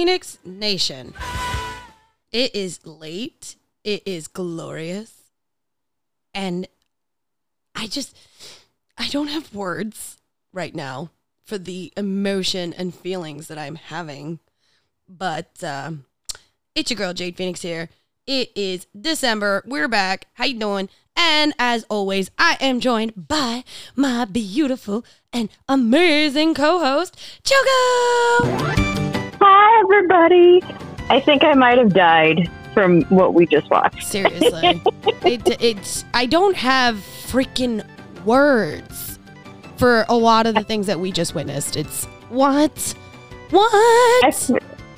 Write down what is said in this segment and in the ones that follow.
Phoenix Nation. It is late. It is glorious. And I just, I don't have words right now for the emotion and feelings that I'm having. But um, it's your girl Jade Phoenix here. It is December. We're back. How you doing? And as always, I am joined by my beautiful and amazing co-host, Choco. Hi, everybody. I think I might have died from what we just watched. Seriously, it, it's I don't have freaking words for a lot of the things that we just witnessed. It's what, what? f-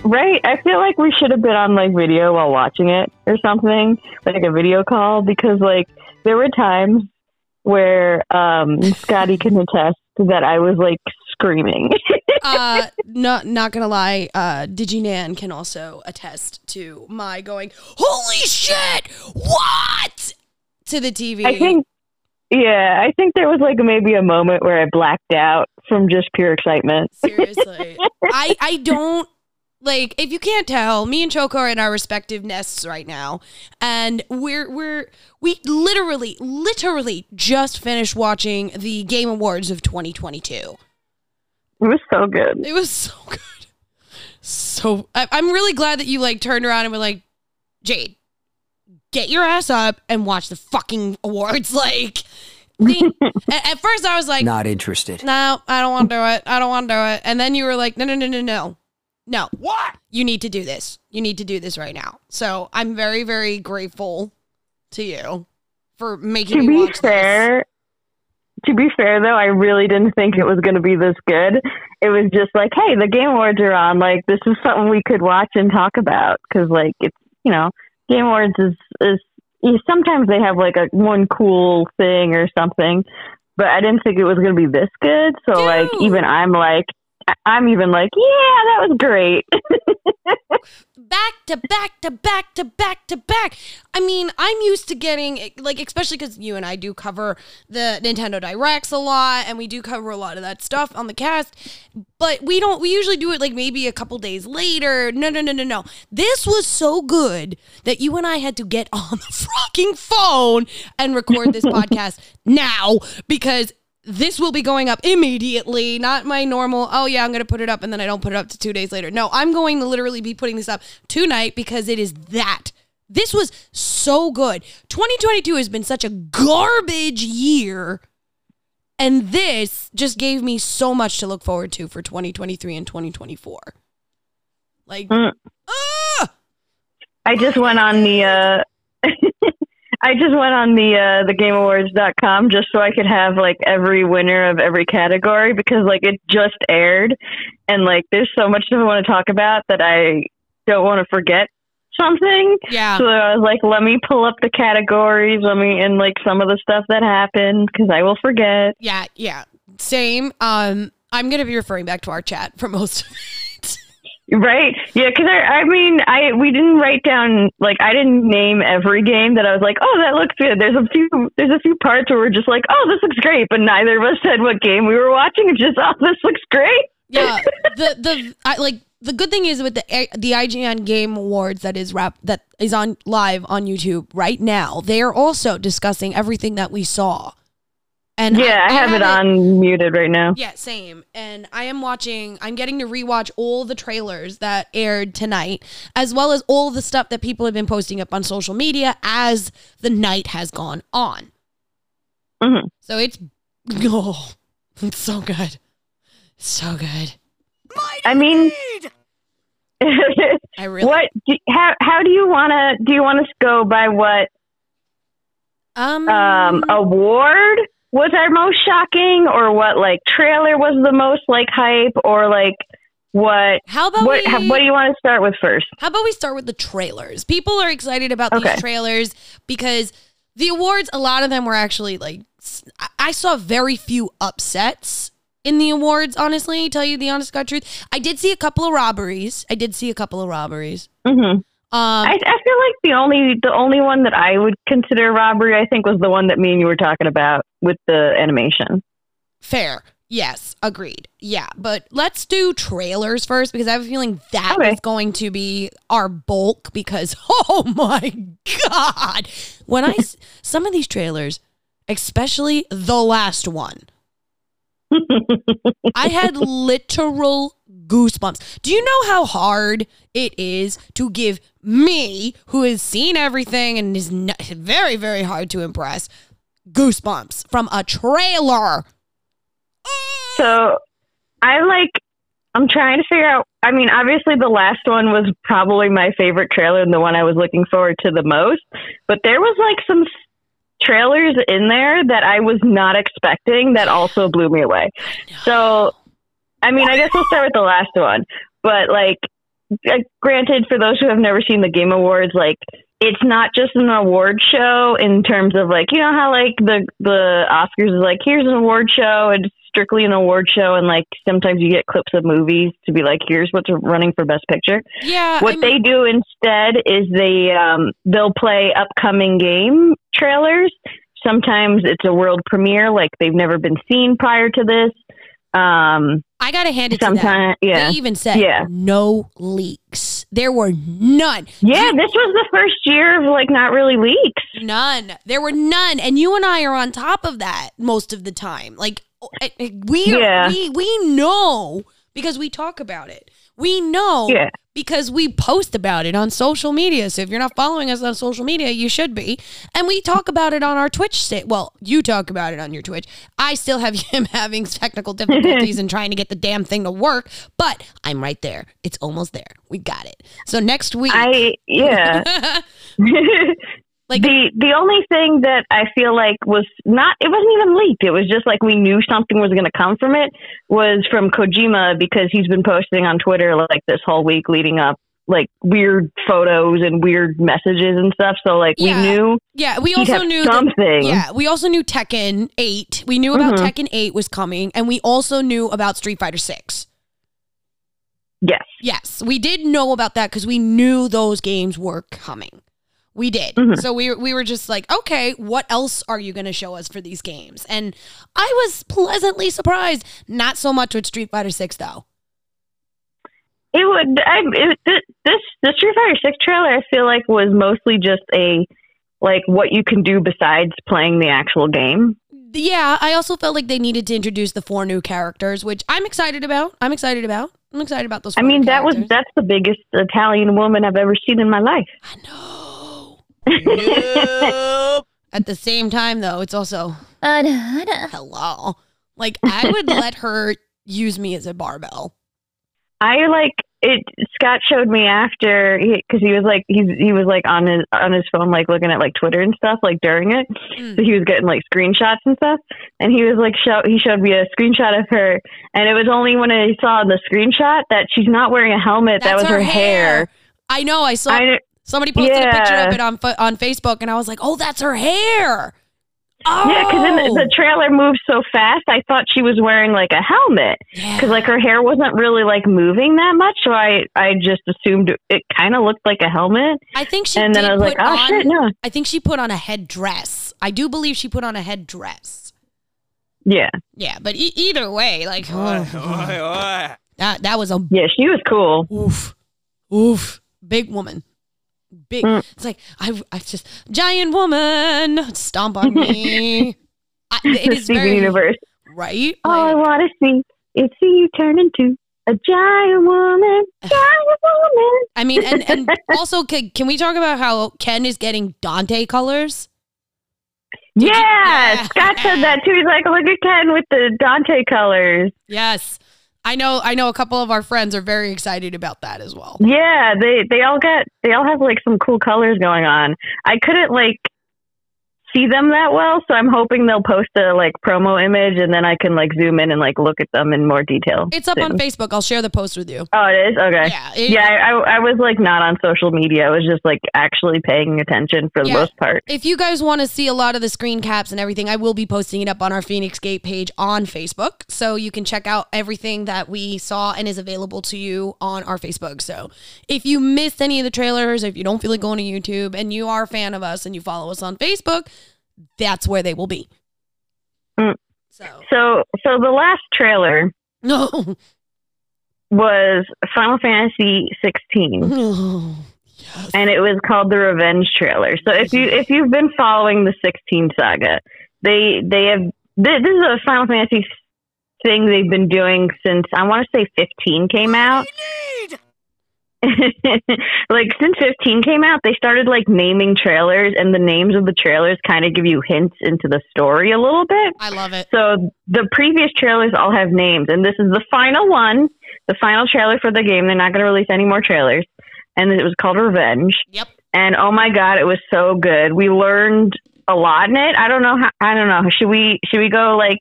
right? I feel like we should have been on like video while watching it or something, like a video call, because like there were times where um, Scotty can attest that I was like screaming. uh, not not gonna lie. Uh, DigiNan can also attest to my going, "Holy shit! What?" to the TV. I think, yeah, I think there was like maybe a moment where I blacked out from just pure excitement. Seriously. I I don't like if you can't tell, me and Choco are in our respective nests right now. And we're we're we literally, literally just finished watching the Game Awards of 2022. It was so good. It was so good. So I, I'm really glad that you like turned around and were like, Jade, get your ass up and watch the fucking awards. Like at, at first I was like, Not interested. no, I don't want to do it. I don't want to do it. And then you were like, no, no, no, no, no. No. What? You need to do this. You need to do this right now. So I'm very, very grateful to you for making To me be watch fair, to be fair though, I really didn't think it was going to be this good. It was just like, hey, the Game Awards are on. Like, this is something we could watch and talk about because, like, it's you know, Game Awards is is you- sometimes they have like a one cool thing or something, but I didn't think it was going to be this good. So, like, even I'm like, I'm even like, yeah, that was great. back to back to back to back to back. I mean, I'm used to getting like, especially because you and I do cover the Nintendo Directs a lot, and we do cover a lot of that stuff on the cast. But we don't. We usually do it like maybe a couple days later. No, no, no, no, no. This was so good that you and I had to get on the fucking phone and record this podcast now because this will be going up immediately, not my normal, oh yeah, I'm going to put it up and then I don't put it up to two days later. No, I'm going to literally be putting this up tonight because it is that. This was so good. 2022 has been such a garbage year. And this just gave me so much to look forward to for 2023 and 2024. Like, Mm. ah! I just went on the uh I just went on the uh the gameawards.com just so I could have like every winner of every category because like it just aired and like there's so much that I want to talk about that I don't want to forget something. yeah. So I was like, let me pull up the categories, let me and like some of the stuff that happened because I will forget. Yeah, yeah. Same. Um, I'm gonna be referring back to our chat for most. Right? Yeah, because I, I mean, I we didn't write down like I didn't name every game that I was like, oh, that looks good. There's a few, there's a few parts where we're just like, oh, this looks great, but neither of us said what game we were watching. It's just, oh, this looks great. yeah, the the I, like the good thing is with the the IGN Game Awards that is rap that is on live on YouTube right now. They are also discussing everything that we saw. And Yeah, I, have it on muted right now. Yeah, same. And I am watching, I'm getting to rewatch all the trailers that aired tonight, as well as all the stuff that people have been posting up on social media as the night has gone on. Mhm. So it's, oh, it's so good. So good. I mean, I really, what? Do, how how do you want to? Do you want to go by what um, um award was our most shocking, or what like trailer was the most like hype, or like what? how about What, we, how, what do you want to start with first? How about we start with the trailers? People are excited about Okay. these trailers because the awards, a lot of them were actually like, i saw very few upsets in the awards, honestly, tell you the honest God truth. I did see a couple of robberies. I did see a couple of robberies. hmm Um, I, I feel like the only the only one that I would consider robbery, I think, was the one that me and you were talking about with the animation. Fair. Yes, agreed. Yeah, but let's do trailers first because I have a feeling that is Okay. going to be our bulk because oh my god. when I some of these trailers, especially the last one, I had literal goosebumps. Do you know how hard it is to give me, who has seen everything and is n- very, very hard to impress, goosebumps from a trailer? So I like I'm trying to figure out I mean, obviously the last one was probably my favorite trailer and the one I was looking forward to the most. But there was like some trailers in there that I was not expecting that also blew me away. So I mean, I guess we'll start with the last one. But like uh, granted for those who have never seen the Game Awards, like it's not just an award show in terms of like you know how like the the Oscars is like here's an award show and it's strictly an award show and like sometimes you get clips of movies to be like here's what's running for best picture. Yeah. What I they do instead is they um they'll play upcoming game trailers. Sometimes it's a world premiere like they've never been seen prior to this. Um I gotta hand it to them. sometimes yeah. They even said Yeah. no leaks. There were none. Yeah, this was the first year of like not really leaks. None. There were none. And you and I are on top of that most of the time. Like eh, eh, we Yeah. we we know because we talk about it. We know Yeah. because we post about it on social media. So if you're not following us on social media, you should be. And we talk about it on our Twitch Well, you talk about it on your Twitch. I still have him having technical difficulties and trying to get the damn thing to work, but I'm right there. It's almost there. We got it. So next week I yeah. Like- the the only thing that I feel like was not it wasn't even leaked. It was just like we knew something was going to come from it was from Kojima because he's been posting on Twitter like this whole week leading up like weird photos and weird messages and stuff. So like Yeah. we knew Yeah, we also knew that, something. Yeah, we also knew Tekken 8. We knew about Mhm. Tekken 8 was coming and we also knew about Street Fighter 6. Yes. Yes, we did know about that cuz we knew those games were coming. We did. Mhm. So we we were just like, "Okay, what else are you going to show us for these games?" And I was pleasantly surprised. Not so much with Street Fighter 6 though. It would. I, it, this the Street Fighter Six trailer. I feel like was mostly just a like what you can do besides playing the actual game. Yeah, I also felt like they needed to introduce the four new characters, which I'm excited about. I'm excited about. I'm excited about those. I mean, that was that's the biggest Italian woman I've ever seen in my life. I know. Nope. At the same time, though, it's also hello. Like I would let her use me as a barbell. I like it. Scott showed me after because he, was like he's he was like on his on his phone like looking at like Twitter and stuff like during it. Mm. So he was getting like screenshots and stuff, and he was like show he showed me a screenshot of her, and it was only when I saw the screenshot that she's not wearing a helmet. that was her, hair. I know. I saw I, somebody posted a picture of it on on Facebook, and I was like, "Oh, that's her hair." Oh, Yeah, because the, the oh. trailer moved so fast, I thought she was wearing like a helmet. Yeah. because like her hair wasn't really like moving that much, so I I just assumed it kind of looked like a helmet, I think she and then I was like, put oh on, shit, no, I think she put on a headdress. I do believe she put on a headdress. yeah, Yeah, but e- either way, like that that was a yeah, she was cool. oof, oof, big woman, big. Mm. It's like I, I just giant woman stomp on me. I, it the very universe. right. All I want to see is see you turn into a giant woman, giant woman. I mean, and and also, can, can we talk about how Ken is getting Dante colors? Did you- Yeah, Yeah. Scott said that too. He's like, look at Ken with the Dante colors. Yes, I know. I know a couple of our friends are very excited about that as well. Yeah, they they all got they all have like some cool colors going on. I couldn't like see them that well, so I'm hoping they'll post a like promo image and then I can like zoom in and like look at them in more detail. It's up on. Facebook. I'll share the post with you. Oh, it is okay. Yeah, it- yeah. I, I I was like not on social media. I was just like actually paying attention for the Yeah. most part. If you guys want to see a lot of the screen caps and everything, I will be posting it up on our Feinics Gate page on Facebook. So you can check out everything that we saw and is available to you on our Facebook. So if you missed any of the trailers, if you don't feel like going to YouTube and you are a fan of us and you follow us on Facebook, that's where they will be. Mm. So, So so the last trailer no. was Final Fantasy 16. No. Yes. and it was called the Revenge trailer. So if you if you've been following the 16 saga, they they have this, this is a Final Fantasy thing they've been doing since I want to say 15 came out. like since 15 came out, they started like naming trailers, and the names of the trailers kind of give you hints into the story a little bit. I love it. So the previous trailers all have names, and this is the final one, the final trailer for the game. They're not going to release any more trailers, and it was called Revenge. Yep. And oh my god, it was so good. We learned a lot in it. I don't know how. I don't know. Should we should we go like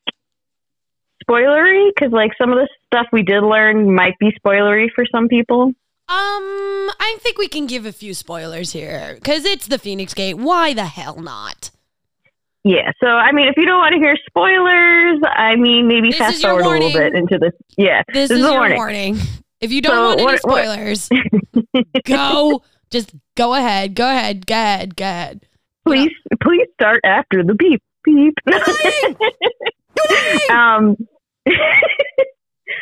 spoilery? Because like some of the stuff we did learn might be spoilery for some people. Um, I think we can give a few spoilers here because it's the Feinics Gate. Why the hell not? Yeah. So I mean, if you don't want to hear spoilers, I mean, maybe This fast forward a little bit into this. Yeah. This, This is, is your warning. warning. If you don't So want any what- what- spoilers, go. Just go ahead. Go ahead. Go ahead. Go ahead. please please start after the beep beep. um,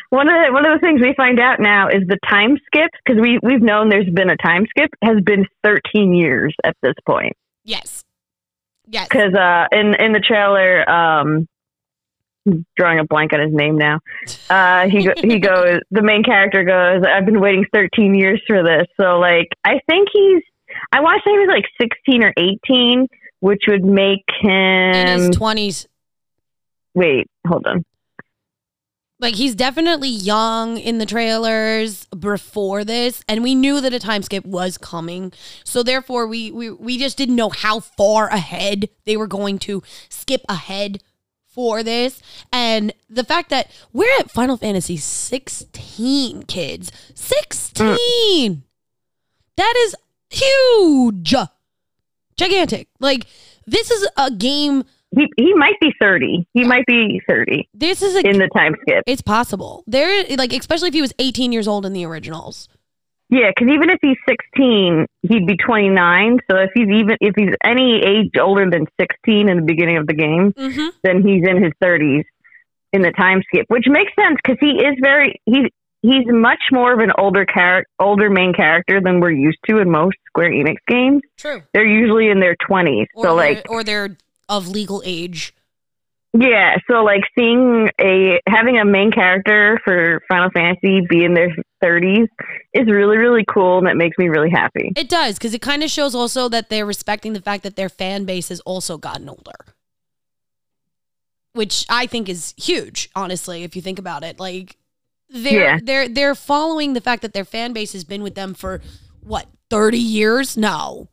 one of the, one of the things we find out now is the time skip because we we've known there's been a time skip has been 13 years at this point Yes. Yes. because uh, in in the trailer um. Drawing a blank on his name now. Uh, he go, he goes. The main character goes. I've been waiting 13 years for this. So like, I think he's. I want to say he was like 16 or 18, which would make him In his twenties. Wait, hold on. Like he's definitely young in the trailers before this, and we knew that a time skip was coming. So therefore, we we we just didn't know how far ahead they were going to skip ahead for this. And the fact that we're at Final Fantasy 16, kids, 16. That is huge, gigantic. Like this is a game. He he might be 30. He might be 30 This is a in the time skip. It's possible. There, like, especially if he was 18 years old in the originals. Yeah, because even if he's 16, he'd be 29. So if he's even if he's any age older than 16 in the beginning of the game, Mm-hmm. then he's in his 30s in the time skip, which makes sense because he is very he's he's much more of an older character, older main character than we're used to in most Square Enix games. True. They're usually in their 20s. Or so like or they're of legal age. Yeah, so like seeing a having a main character for Final Fantasy be in their 30s is really really cool and it makes me really happy. It does because it kind of shows also that they're respecting the fact that their fan base has also gotten older, which I think is huge. Honestly, if you think about it, like they're Yeah. they're they're following the fact that their fan base has been with them for what 30 years. No,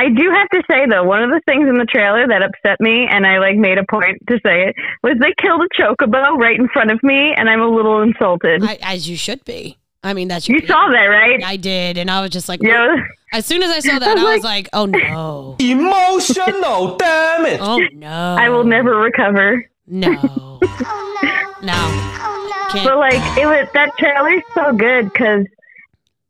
I do have to say though, one of the things in the trailer that upset me and I like made a point to say it was they killed a chocobo right in front of me and I'm a little insulted. I, as you should be. I mean, that's you saw that, right? I did, and I was just like, Yeah. Oh. as soon as I saw that, I was I was like, oh no, Emotional damage. oh no, I will never recover. no, oh, no, can't. But like it was that trailer's so good because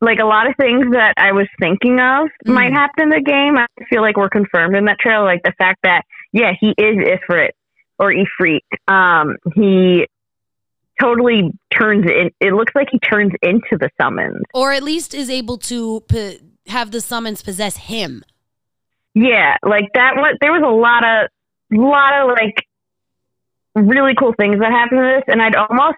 like a lot of things that I was thinking of Mm. might happen in the game. I feel like were confirmed in that trailer. Like the fact that yeah, he is Ifrit or Ifrit. Um, he totally turns in. It looks like he turns into the summons. or at least is able to p- have the summons possess him. Yeah, like that. Was there was a lot of lot of like really cool things that happen to this, and I'd almost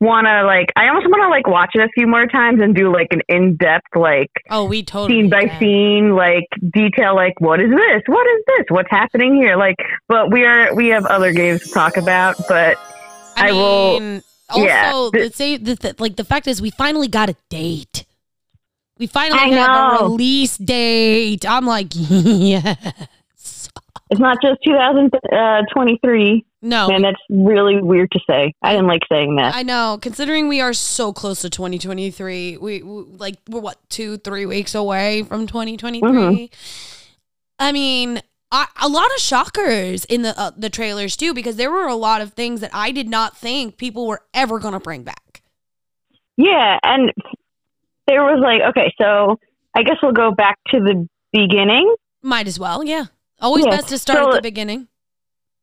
want to like I almost want to like watch it a few more times and do like an in depth like Oh, we totally scene by can. scene like detail like what is this what is this what's happening here like but we are we have other games to talk about but I, I will- mean, Also, yeah. the, say the, the, like the fact is, we finally got a date. We finally I have a release date. I'm like, yes. It's not just 2023. No, Man, that's really weird to say. I didn't like saying that. I know. Considering we are so close to 2023, we, we like we're what two, three weeks away from 2023. Mm-hmm. I mean, I, a lot of shockers in the uh, the trailers too, because there were a lot of things that I did not think people were ever gonna bring back. Yeah, and there was like, okay, so I guess we'll go back to the beginning. Might as well, yeah. Always Yeah, best to start so- at the beginning.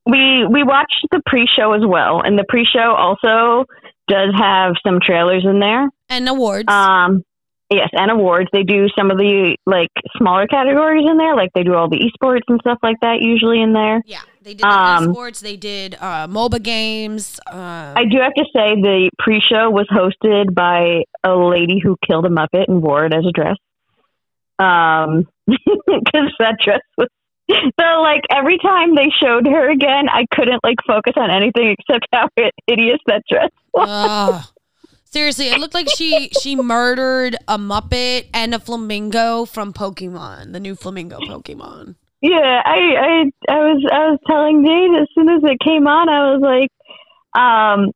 We we watched the pre-show as well, and the pre-show also does have some trailers in there. And awards. Um, yes, and awards. They do some of the like smaller categories in there, like they do all the esports and stuff like that usually in there. yeah, they did the um, esports. They did uh, MOBA games. Uh, I do have to say the pre-show was hosted by a lady who killed a Muppet and wore it as a dress. Um, because that dress was so like every time they showed her again, I couldn't like focus on anything except how hideous that dress was. Ugh. Seriously, it looked like she she murdered a Muppet and a flamingo from Pokemon, the new flamingo Pokemon. Yeah, I, I, I was, I was telling Jade as soon as it came on, I was like, um,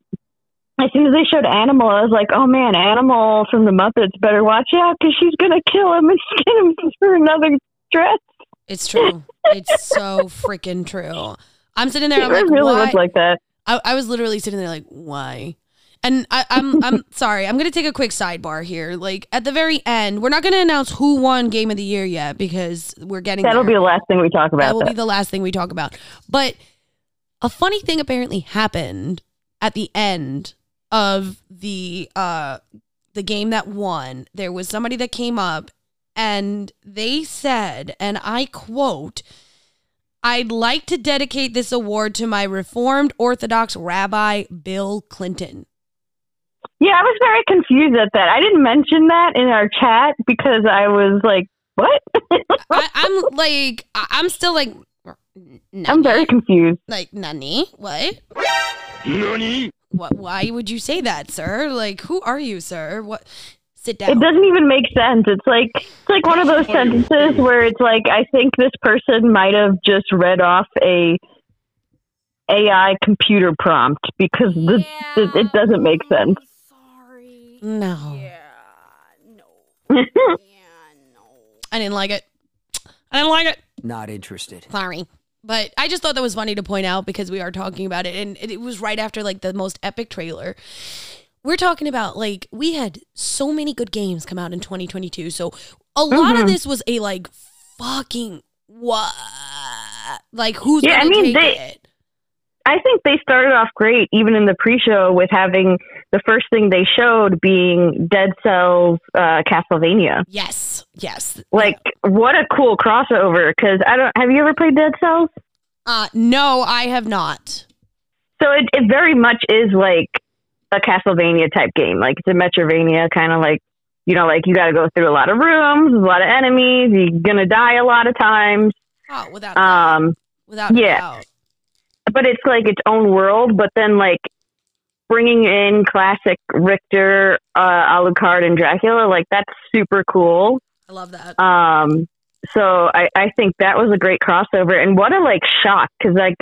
as soon as they showed Animal, I was like, oh man, Animal from the Muppets better watch out because she's gonna kill him and skin him for another dress. It's true. It's so freaking true. I'm sitting there. I'm like, really why? looked like that. I, I was literally sitting there like, why? And I, I'm I'm sorry. I'm gonna take a quick sidebar here. Like at the very end, we're not gonna announce who won Game of the Year yet because we're getting That'll there. be the last thing we talk about. that will be the last thing we talk about. But a funny thing apparently happened at the end of the uh the game that won. There was somebody that came up and they said, and I quote, I'd like to dedicate this award to my Reformed Orthodox Rabbi Bill Clinton. Yeah, I was very confused at that. I didn't mention that in our chat because I was like, what? I, I'm like, I- I'm still like, I'm very confused. like nani what what why would you say that sir like who are you sir what sit down It doesn't even make sense. It's like it's like one of those sentences where it's like I think this person might have just read off a AI computer prompt because the, the, it doesn't make sense. sorry no yeah, No. yeah. No. i didn't like it i didn't like it Not interested. sorry but i just thought that was funny to point out because we are talking about it and it, it was right after like the most epic trailer we're talking about like we had so many good games come out in 2022 so a lot of Mhm. this was a like fucking what like who's Yeah, I mean, they- it I think they started off great even in the pre-show with having the first thing they showed being Dead Cells uh, Castlevania. Yes, yes. Like, what a cool crossover! Because I don't. Have you ever played Dead Cells? Uh, no, I have not. So it, it very much is like a Castlevania type game. Like it's a Metrovania kind of like, you know, like you got to go through a lot of rooms, a lot of enemies. You're gonna die a lot of times. Oh, without. Um, without yeah. doubt. but it's like its own world. But then like bringing in classic Richter, uh, Alucard, and Dracula, like that's super cool. I love that. Um, so I, I think that was a great crossover, and what a like shock because like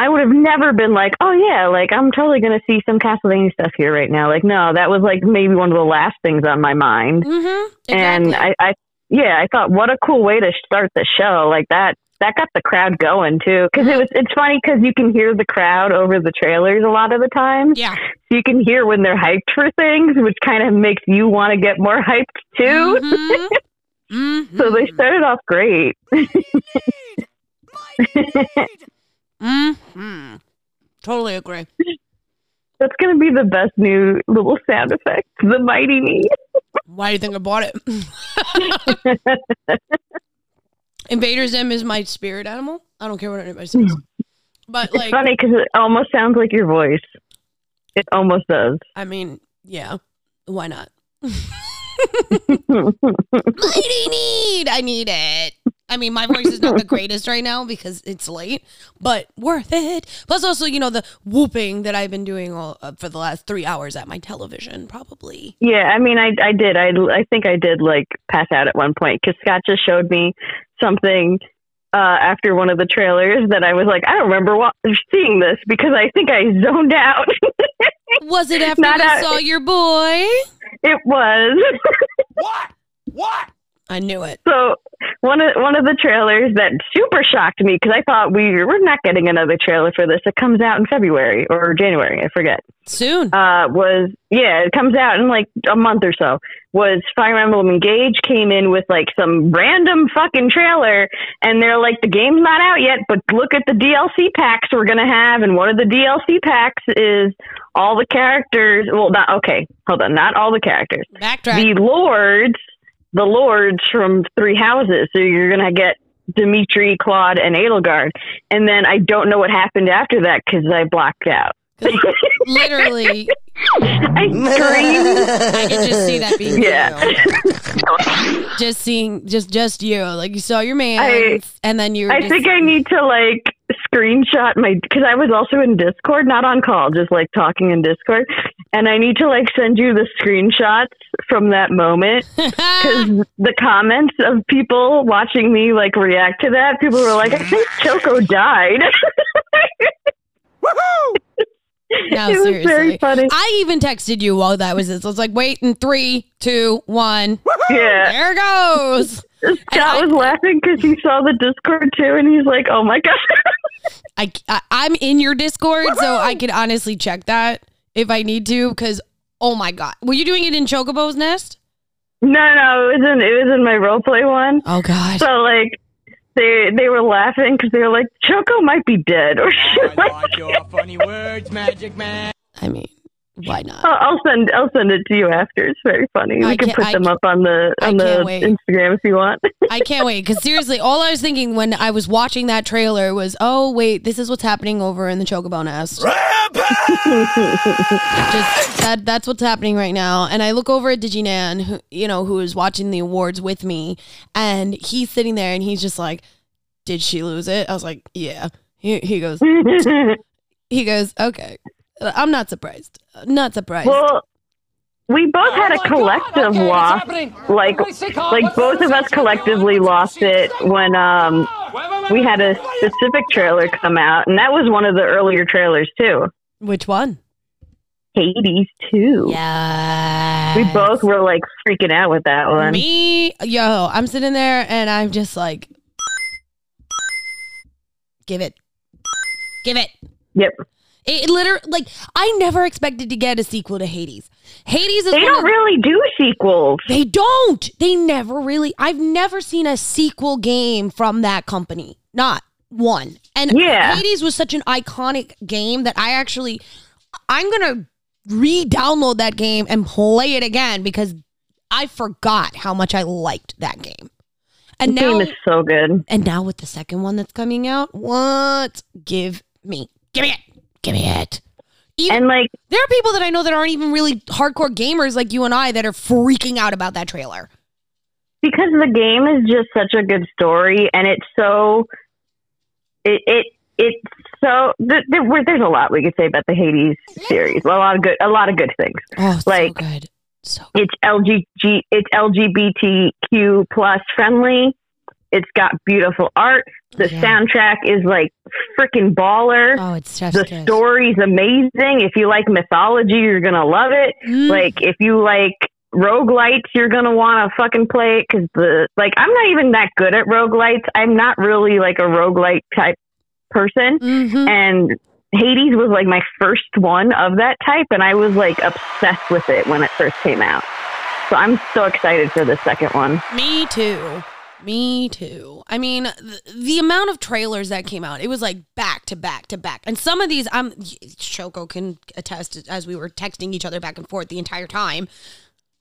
I would have never been like, oh yeah, like I'm totally gonna see some Castlevania stuff here right now. Like no, that was like maybe one of the last things on my mind, mm-hmm. and I, I yeah, I thought what a cool way to start the show like that. That got the crowd going too, because it was. It's funny because you can hear the crowd over the trailers a lot of the time. yeah. So you can hear when they're hyped for things, which kind of makes you want to get more hyped too. Mhm. Mhm. So they started off great. Mhm. Totally agree. That's gonna be the best new little sound effect. The mighty me. Why do you think I bought it? Invader Zim is my spirit animal. I don't care what anybody says. But It's like, funny because it almost sounds like your voice. It almost does. I mean, yeah. Why not? Mighty need. I need it. I mean, my voice is not the greatest right now because it's late, but worth it. Plus, also, you know, the whooping that I've been doing all uh, for the last three hours at my television, probably. yeah, I mean, I I did. I I think I did like pass out at one point because Scott just showed me something uh, after one of the trailers that I was like, I don't remember wa- seeing this because I think I zoned out. Was it after Not you out- saw your boy? it was. What? What? I knew it. So one of one of the trailers that super shocked me because I thought we were not getting another trailer for this. It comes out in February or January, I forget. Soon. Uh, was yeah, it comes out in like a month or so. Was Fire Emblem Engage came in with like some random fucking trailer, and they're like, the game's not out yet, but look at the DLC packs we're gonna have, and one of the DLC packs is all the characters. Well, not okay. Hold on, not all the characters Backtrack. the lords, the lords from Three Houses. So you're gonna get Dimitri, Claude, and Edelgard, and then I don't know what happened after that because I blacked out. Literally, I screamed. I could just see that being Yeah. you. Just seeing, just just you. Like you saw your man, I- and then you. Were I just, think I need to like screenshot my because I was also in Discord, not on call, just like talking in Discord, and I need to like send you the screenshots from that moment because the comments of people watching me like react to that, people were like, "I think Choco died." No, it was seriously. very funny. I even texted you while that was this. I was like, wait, in three, two, one. Yeah, There it goes. Scott was laughing because he saw the Discord too, and he's like, "Oh my god." I, I I'm in your Discord, so I can honestly check that if I need to. Because oh my god, were you doing it in Chocobo's nest? No, no, it was in it was in my roleplay one. Oh god. So like they they were laughing because they were like, Choco might be dead, or oh she I like. like your funny words, Magic Man. I mean, why not? I'll I'll send I'll send it to you after. It's very funny. I We can put I them up on the on the wait. Instagram if you want. I can't wait because seriously, all I was thinking when I was watching that trailer was, oh wait, this is what's happening over in the Chocobo nest. Just that that's what's happening right now. And I look over at Diginan, who you know, who is watching the awards with me, and he's sitting there and he's just like, Did she lose it? I was like, Yeah. He, he goes, he goes, Okay. I'm not surprised. Not surprised. well, we both had a Oh my collective okay, loss. Like What do I say, Carl? like both of us What's going on? collectively lost it when um we had a wait, wait. specific trailer come out, and that was one of the earlier trailers too. Which one? Hades too. Yeah. We both were like freaking out with that one. Me, yo, I'm sitting there and I'm just like, give it, give it. Yep. It, it literally, like, I never expected to get a sequel to Hades. Hades is They don't of- really do sequels. They don't. They never really. I've never seen a sequel game from that company. Not one. And Yeah. Hades was such an iconic game that I actually, I'm gonna re-download that game and play it again because I forgot how much I liked that game. And The now, game is so good. and now with the second one that's coming out, what? Give me, give me it, give me it. Even, And like there are people that I know that aren't even really hardcore gamers like you and I that are freaking out about that trailer. because the game is just such a good story and it's so it it it's so th- there, were- there's a lot we could say about the Hades series. A lot of good a lot of good things. Oh, Like- so good. So It's LGG it's LGBTQ plus friendly. It's got beautiful art. The Yeah. soundtrack is like freaking baller. oh, it's just the story's amazing. If you like mythology, you're gonna love it. Mm. Like if you like roguelites, you're gonna want to fucking play it because the like I'm not even that good at roguelites. I'm not really like a roguelite type person, Mhm. and Hades was like my first one of that type, and I was like obsessed with it when it first came out. So I'm so excited for the second one. Me too. Me too. I mean, the, the amount of trailers that came out, it was like back to back to back. And some of these, I'm Choco can attest as we were texting each other back and forth the entire time.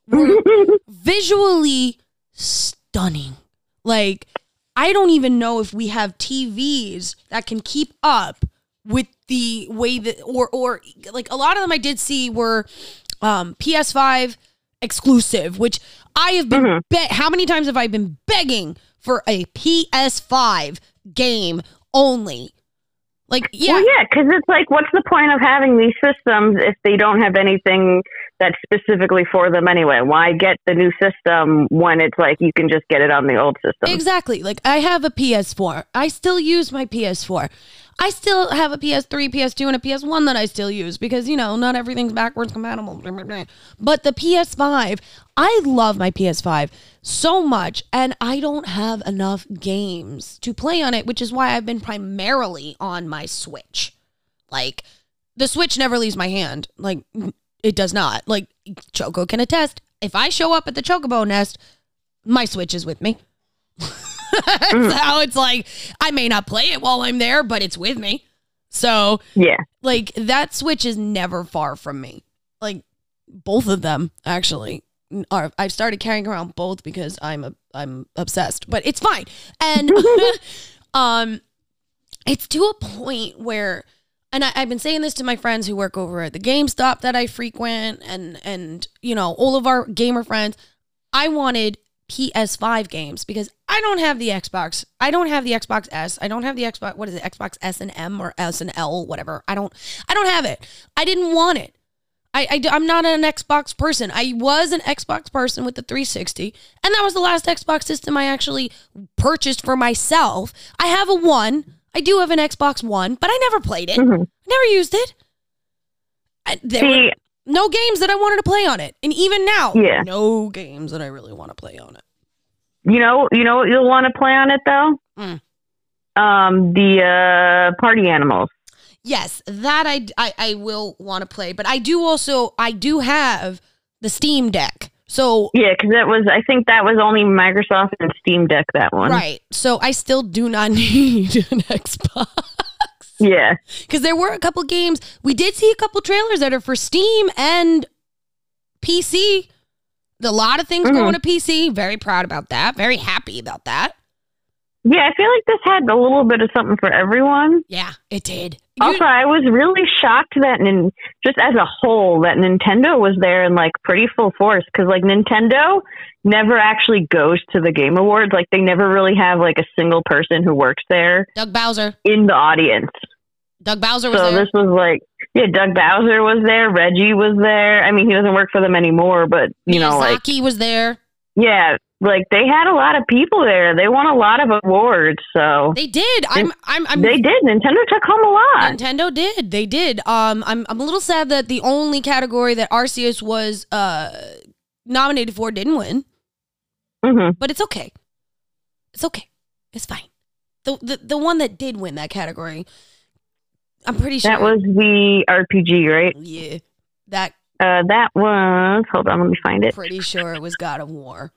Were visually stunning. Like, I don't even know if we have TVs that can keep up with the way that, or or like a lot of them I did see were um, PS5 exclusive, which I have been. Mhm. Be- how many times have I been begging for a PS5 game only? Like, yeah, Well, yeah, because it's like, what's the point of having these systems if they don't have anything that's specifically for them anyway. Why get the new system when it's like you can just get it on the old system? Exactly. Like I have a PS4. I still use my PS4. I still have a PS3, PS2, and a PS1 that I still use because, you know, not everything's backwards compatible. But the PS5, I love my PS5 so much, and I don't have enough games to play on it, which is why I've been primarily on my Switch. Like, the Switch never leaves my hand. Like, it does not. Like, Choco can attest. If I show up at the Chocobo nest, my Switch is with me. so it's like I may not play it while I'm there, but it's with me. So yeah. like that switch is never far from me. Like both of them actually are I've started carrying around both because I'm a, I'm obsessed, but it's fine. And um it's to a point where and I, I've been saying this to my friends who work over at the GameStop that I frequent and and you know, all of our gamer friends. I wanted PS5 games because I don't have the Xbox. I don't have the Xbox S. I don't have the Xbox. What is it? Xbox S and M or S and L, whatever. I don't. I don't have it. I didn't want it. I, I am not an Xbox person. I was an Xbox person with the 360, and that was the last Xbox system I actually purchased for myself. I have a one. I do have an Xbox One, but I never played it. Mhm. Never used it. I, there were no games that I wanted to play on it, and even now, Yeah. no games that I really want to play on it. you know, you know what you'll want to play on it though. Mm. Um, the uh, party animals. Yes, that I, I, I will want to play, but I do also I do have the Steam Deck. So Yeah, because that was I think that was only Microsoft and Steam Deck that one. right, so I still do not need an Xbox Yeah. because there were a couple games we did see a couple trailers that are for Steam and PC. A lot of things Mhm. going to PC. Very proud about that. Very happy about that. Yeah, I feel like this had a little bit of something for everyone. Yeah, it did. You- Also, I was really shocked that, nin- just as a whole, that Nintendo was there in like pretty full force. Because like Nintendo never actually goes to the Game Awards. Like they never really have like a single person who works there Doug Bowser. in the audience. Doug Bowser was So there. this was like, yeah, Doug Bowser was there, Reggie was there. I mean, he doesn't work for them anymore, but you know, like, Miyazaki was there. yeah, like they had a lot of people there. They won a lot of awards, so They did. I'm. I'm. I'm. they did. Nintendo took home a lot. Nintendo did. They did. Um, I'm I'm a little sad that the only category that Arceus was uh nominated for didn't win, hmm but it's okay. It's okay. It's fine. The the the one that did win that category, I'm pretty sure That was the RPG, right? yeah. That Uh, that was. Hold on, let me find it. pretty sure it was God of War.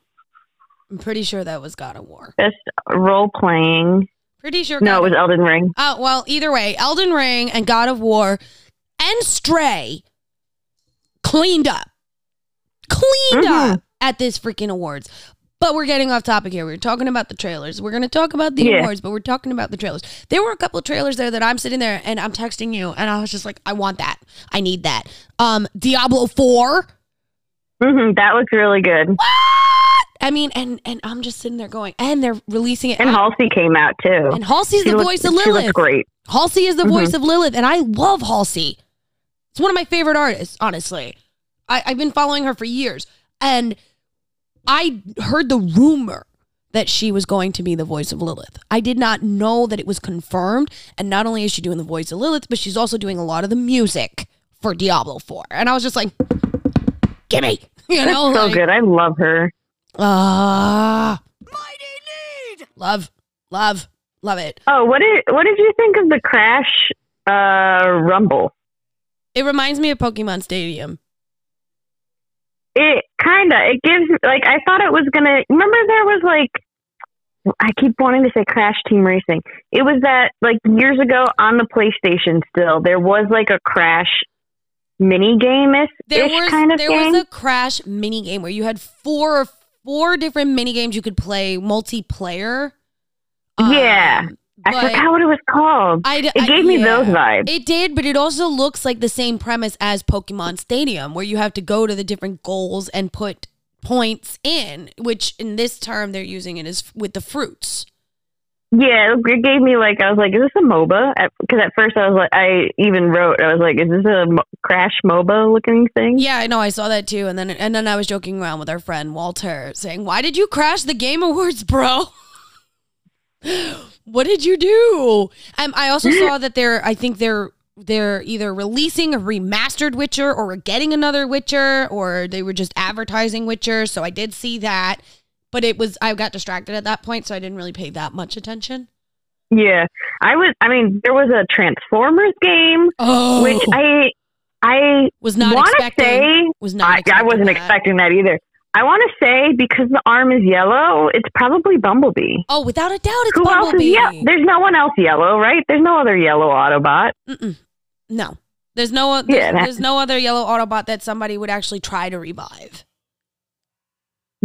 I'm pretty sure that was God of War. Best role playing. Pretty sure. No, it was Elden Ring. Oh well, either way, Elden Ring and God of War and Stray cleaned up, cleaned Mhm. up at this freaking awards. But we're getting off topic here. We are talking about the trailers. We're going to talk about the Yeah. awards, but we're talking about the trailers. There were a couple of trailers there that I'm sitting there and I'm texting you, and I was just like, I want that. I need that. Um, Diablo Four. hmm that looks really good. I mean, and and I'm just sitting there going, and they're releasing it. And Halsey came out too. and Halsey's She the looks- voice of She looks Lilith. great. Halsey is the Mhm. voice of Lilith, and I love Halsey. It's one of my favorite artists, honestly. I, I've been following her for years, and I heard the rumor that she was going to be the voice of Lilith. I did not know that it was confirmed, and not only is she doing the voice of Lilith, but she's also doing a lot of the music for Diablo 4. And I was just like, gimme! You That's know, so like, good. I love her. Ah, Mighty need! love, love, love it. Oh, what did what did you think of the Crash uh, Rumble? It reminds me of Pokemon Stadium. It kind of it gives like I thought it was gonna. Remember there was like I keep wanting to say Crash Team Racing. It was that like years ago on the PlayStation. Still, there was like a Crash mini game there was kind of there game. was a crash mini game where you had four four different mini games you could play multiplayer. Yeah. Um, I forgot what it was called. I it I- gave me yeah. those vibes. It did, but it also looks like the same premise as Pokemon Stadium, where you have to go to the different goals and put points in. Which in this term they're using it is with the fruits. Yeah, it gave me like I was like, is this a MOBA? Because at, first I was like, I even wrote, I was like, is this a Mo- Crash MOBA looking thing? Yeah, I know. I saw that too, and then and then I was joking around with our friend Walter, saying, "Why did you crash the Game Awards, bro? what did you do?" Um, I also saw that they're. I think they're they're either releasing a remastered Witcher or we're getting another Witcher, or they were just advertising Witcher. So I did see that, but it was I got distracted at that point, so I didn't really pay that much attention. Yeah, I was. I mean, there was a Transformers game, Oh, which I I was not want to expecting. say was not. I, I wasn't that. expecting that either. I want to say because the arm is yellow, it's probably Bumblebee. Oh, without a doubt, it's Who else Bumblebee. is yellow? There's no one else yellow, right? There's no other yellow Autobot. Mm-mm. No. There's no there's, Yeah, there's no other yellow Autobot that somebody would actually try to revive.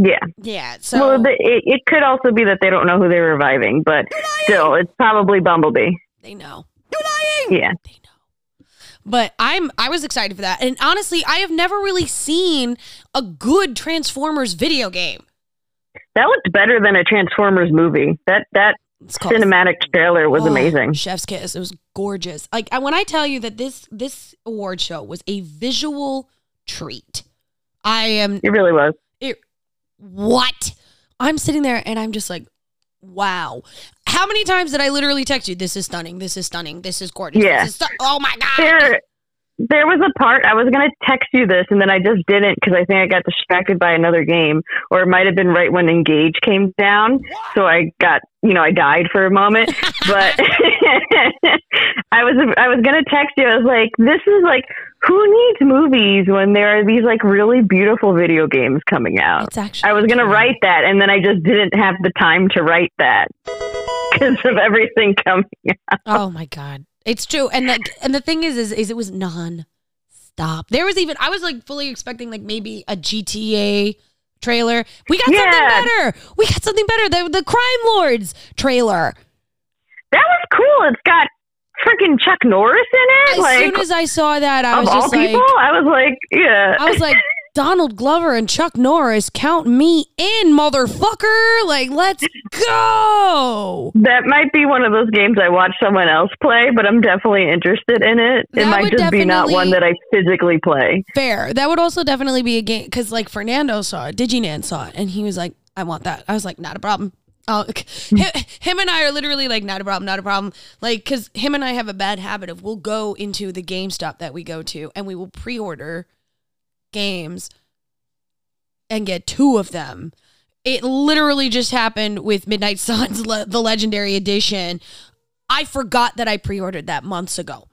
Yeah. Yeah. So well, the, it, it could also be that they don't know who they're reviving, but still, it's probably Bumblebee. they know. You're lying. Yeah. They know. But I'm I was excited for that. And honestly, I have never really seen a good Transformers video game. That looked better than a Transformers movie. That that cinematic trailer was Oh, amazing. Chef's kiss. It was gorgeous. Like when I tell you that this this award show was a visual treat. I am It really was. it, what? I'm sitting there and I'm just like, wow. How many times did I literally text you? This is stunning. This is stunning. This is gorgeous. Yeah. This is stu- oh my god. There, there was a part I was gonna text you this, and then I just didn't because I think I got distracted by another game, or it might have been right when Engage came down. So I got, you know, I died for a moment. But I was, I was gonna text you. I was like, this is like, who needs movies when there are these like really beautiful video games coming out? It's actually. I was gonna write that, and then I just didn't have the time to write that because of everything coming. Oh out. Oh my god, it's true. And the and the thing is, is, is it was non stop. There was even I was like fully expecting like maybe a GTA trailer. We got Yeah. something better. We got something better. The the Crime Lords trailer. That was cool. It's got freaking Chuck Norris in it. As like soon as I saw that, I was just like, people, I was like, yeah. I was like, Donald Glover and Chuck Norris, count me in, motherfucker. Like, let's go. that might be one of those games I watch someone else play, but I'm definitely interested in it. It That might just be not one that I physically play. Fair. That would also definitely be a game because, like, Fernando saw it, DigiNan saw it, and he was like, I want that. I was like, not a problem. Oh, him, him and I are literally like, not a problem, not a problem. Like, because him and I have a bad habit of we'll go into the GameStop that we go to and we will pre order games and get two of them. It literally just happened with Midnight Suns, le- the Legendary Edition. I forgot that I pre ordered that months ago.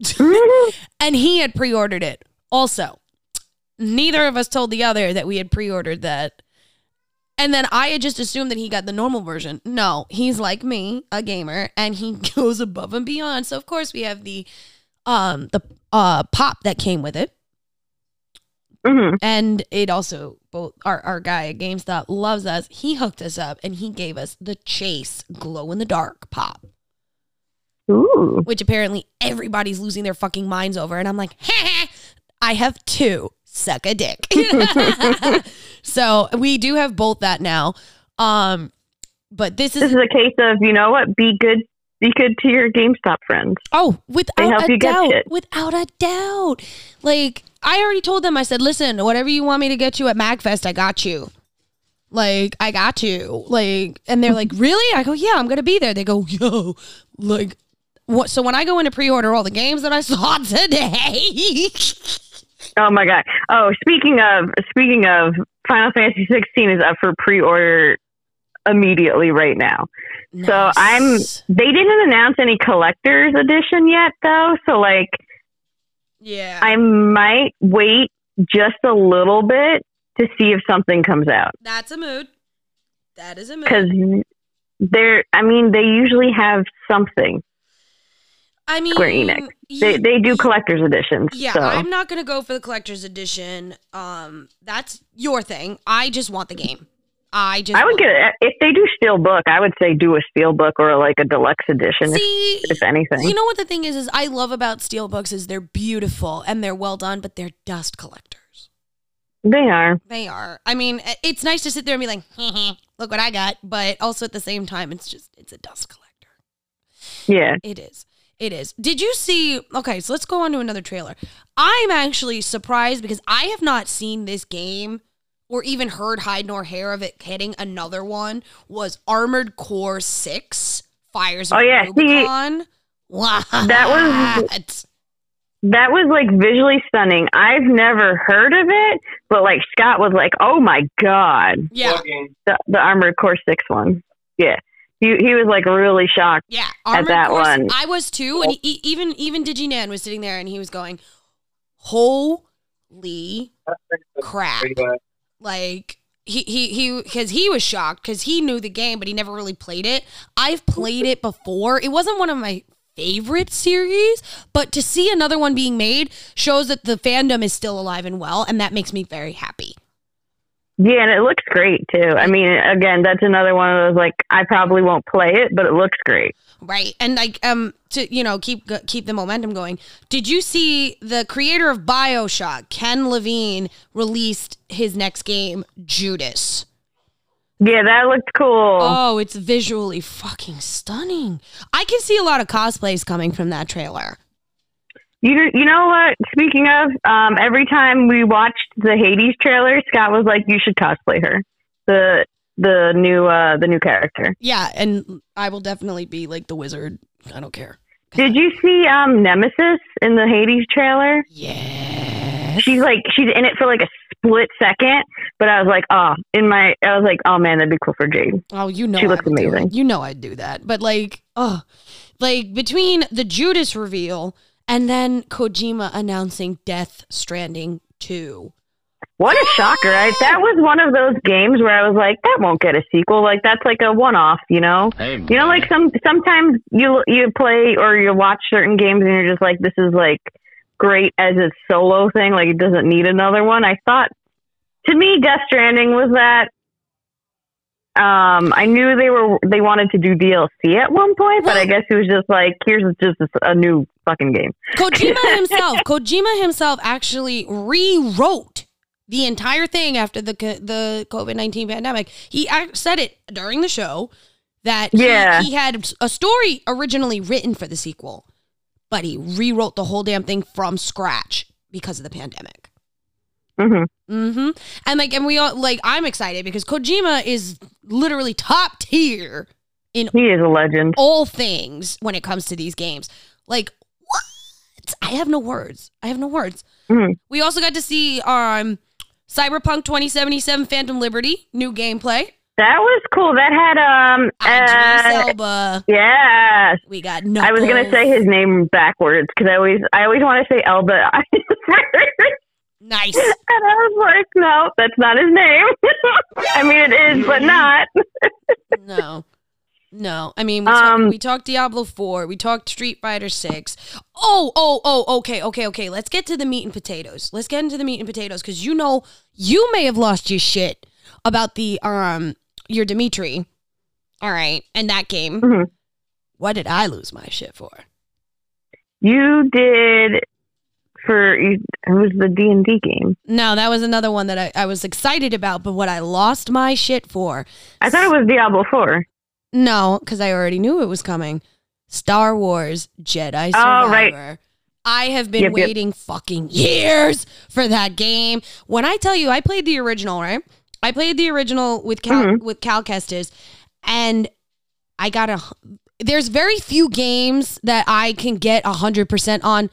and he had pre ordered it also. Neither of us told the other that we had pre ordered that. And then I had just assumed that he got the normal version. No, he's like me, a gamer, and he goes above and beyond. So of course we have the um the uh pop that came with it. Mhm. And it also both our, our guy at GameStop loves us. He hooked us up and he gave us the chase glow in the dark pop Ooh. which apparently everybody's losing their fucking minds over. And I'm like, I have two. Suck a dick. so we do have both that now. Um, but this is This is a case of you know what? Be good. Be good to your GameStop friends. oh, without a doubt, without a doubt. Like I already told them, I said, listen, whatever you want me to get you at Magfest, I got you. Like I got you. Like, and they're like, really? I go, yeah, I'm gonna be there. They go, yo, like. What, so when I go in to pre-order all the games that I saw today, Oh my god. Oh, speaking of speaking of Final Fantasy 16 is up for pre-order immediately right now. So I'm they didn't announce any collector's edition yet though, so like yeah. I might wait just a little bit to see if something comes out That's a mood. That is a mood. cuz they're I mean they usually have something. I mean, Square Enix. They they do collector's editions. Yeah, so. I'm not gonna go for the collector's edition. Um, that's your thing. I just want the game. I just. I would get it if they do steel book. I would say do a steel book or like a deluxe edition, if, See, if anything. you know what the thing is? Is I love about steelbooks is they're beautiful and they're well done, but they're dust collectors. They are. They are. I mean, it's nice to sit there and be like, look what I got, but also at the same time, it's just it's a dust collector. Yeah. It is. It is. Did you see? Okay, so let's go on to another trailer. I'm actually surprised because I have not seen this game or even heard hide nor hair of it hitting another one. Was Armored Core Six Fires of Oh, yeah, see, Rubicon? What? that was- That was like visually stunning. I've never heard of it, but like Scott was like, "Oh my god, yeah, the, the Armored Core Six one." Yeah, he he was like really shocked. yeah. at that Core one. I was too, and he, even even Diginan was sitting there and he was going, "Holy crap!" Like he he he because he was shocked because he knew the game but he never really played it. I've played it before. It wasn't one of my favorite series but to see another one being made shows that the fandom is still alive and well and that makes me very happy Yeah, and it looks great too. I mean, again, that's another one of those like I probably won't play it, but it looks great. right and like um to you know keep keep the momentum going did you see the creator of bioshock ken levine released his next game judas Yeah, that looked cool. Oh, it's visually fucking stunning. I can see a lot of cosplays coming from that trailer. You you know what? Speaking of, um, every time we watched the Hades trailer, Scott was like, "You should cosplay her." The the new uh the new character. Yeah, and I will definitely be like the wizard. I don't care. Did you see um Nemesis in the Hades trailer? Yeah. She's like she's in it for like a split second, but I was like, oh, in my I was like, oh man, that'd be cool for Jade. Oh, you know She I looks amazing. You know I'd do that. But like, oh, like between the Judas reveal and then Kojima announcing Death Stranding 2. What a shocker! I, that was one of those games where I was like, that won't get a sequel. Like that's like a one off, you know. You know, like some sometimes you you play or you watch certain games and you're just like, this is like great as a solo thing. Like it doesn't need another one. I thought, to me, Death Stranding was that. Um, I knew they were they wanted to do DLC at one point, but I guess it was just like, here's just a new fucking game. Kojima himself, Kojima himself actually rewrote the entire thing after the the COVID nineteen pandemic. He said it during the show that he- Yeah. he, had a story originally written for the sequel, but he rewrote the whole damn thing from scratch because of the pandemic. Hmm Mm-hmm. And like, and we all like, I'm excited because Kojima is literally top tier in He is a legend. all things when it comes to these games. Like, what? I have no words. I have no words. Mhm. We also got to see um Cyberpunk 2077 Phantom Liberty new gameplay. That was cool. That had um. Uh, Elba. yes. We got no. I was gonna say his name backwards because I always I always want to say Elba. nice. and I was like, no, that's not his name. I mean, it is, but not. No. No, I mean we, Um, talk, we talked Diablo Four, we talked Street Fighter Six. Oh, oh, oh, okay, okay, okay. Let's get to the meat and potatoes. Let's get into the meat and potatoes because you know you may have lost your shit about the um your Dimitri. All right, and that game. Mhm. What did I lose my shit for? You did for it was the D and D game. No, that was another one that I, I was excited about, but what I lost my shit for. I thought it was Diablo Four. No, because I already knew it was coming. Star Wars Jedi Survivor. Oh, right. I have been Yep, yep. waiting fucking years for that game. When I tell you, I played the original, right? I played the original with Cal Mhm. with Cal Kestis, and I got a. There's very few games that I can get hundred percent on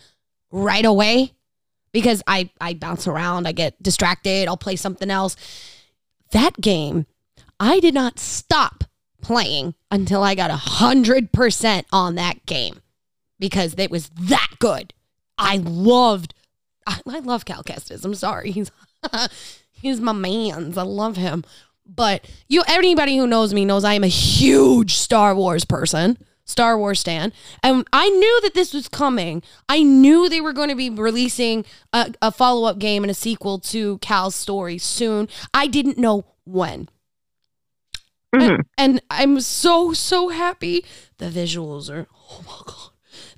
right away because I I bounce around, I get distracted, I'll play something else. That game, I did not stop playing until I got a hundred percent on that game because it was that good. I loved, I, I love Cal Kestis. I'm sorry, he's he's my man's. I love him. But you, anybody who knows me knows I am a huge Star Wars person, Star Wars stan, and I knew that this was coming. I knew they were going to be releasing a, a follow up game and a sequel to Cal's story soon. I didn't know when. Mhm. And, and I'm so so happy. The visuals are oh my god.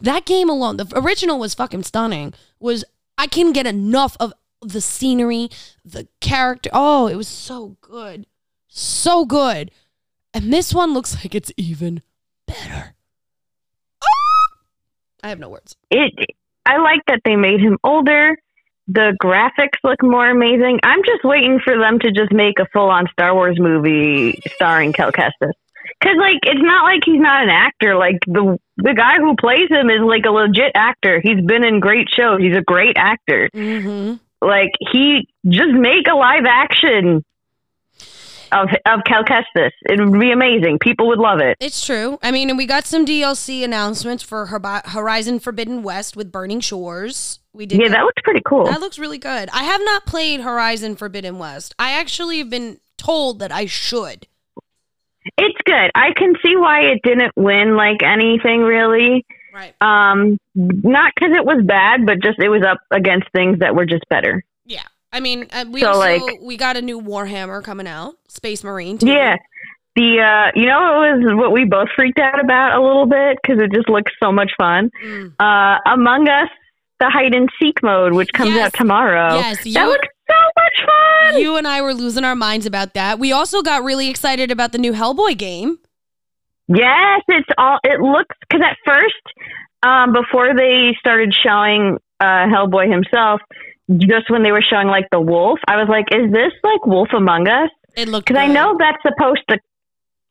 That game alone, the original was fucking stunning. Was I can get enough of the scenery, the character. Oh, it was so good. So good. And this one looks like it's even better. I have no words. it I like that they made him older. The graphics look more amazing. I'm just waiting for them to just make a full on Star Wars movie starring Cal Kestis. Cause like it's not like he's not an actor. Like the the guy who plays him is like a legit actor. He's been in great shows. He's a great actor. Mm-hmm. Like he just make a live action of of Cal Kestis. It would be amazing. People would love it. It's true. I mean, and we got some DLC announcements for Hor- Horizon Forbidden West with Burning Shores. We did. Yeah, that looks pretty cool. That looks really good. I have not played Horizon Forbidden West. I actually have been told that I should. It's good. I can see why it didn't win like anything really. Right. Um, not because it was bad, but just it was up against things that were just better. Yeah. I mean, uh, we So, also like- we got a new Warhammer coming out, Space Marine. Too. Yeah. The uh, you know, it was what we both freaked out about a little bit because it just looks so much fun. Mm. Uh, Among Us, the hide and seek mode, which comes Yes. out tomorrow. Yes, you- that looks so much fun. You and I were losing our minds about that. We also got really excited about the new Hellboy game. Yes, it's all. It looks because at first, um, before they started showing uh, Hellboy himself, just when they were showing like the wolf, I was like, "Is this like Wolf Among Us?" It looked Because I know that's supposed to.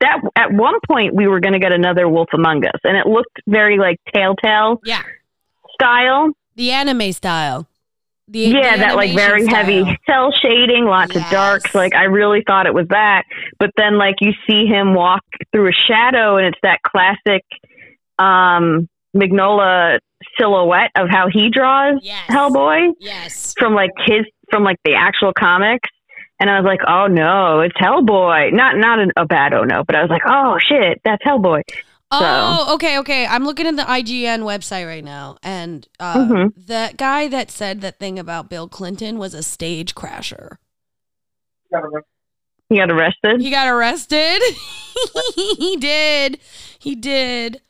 That at one point we were going to get another Wolf Among Us, and it looked very like Telltale Yeah, style. the anime style. The, yeah, the that like very animation heavy cell shading, lots of darks. Like I really thought it was that, but then like you see him walk through a shadow, and it's that classic um Mignola silhouette of how he draws Yes. Hellboy Yes. from like his from like the actual comics. And I was like, oh no, it's Hellboy. Not not a, a bad oh no, but I was like, oh shit, that's Hellboy. Oh, okay, okay. I'm looking at the IGN website right now, and uh, Mhm. the guy that said that thing about Bill Clinton was a stage crasher. He got arrested. He got arrested. he did. He did.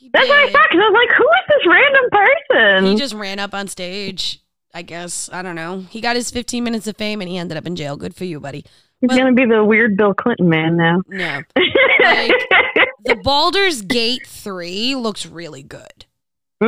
He That's what I thought because I was like, who is this random person? He just ran up on stage. I guess I don't know. He got his 15 minutes of fame, and he ended up in jail. Good for you, buddy. He's gonna be the weird Bill Clinton man now. No, the Baldur's Gate 3 looks really good. hmm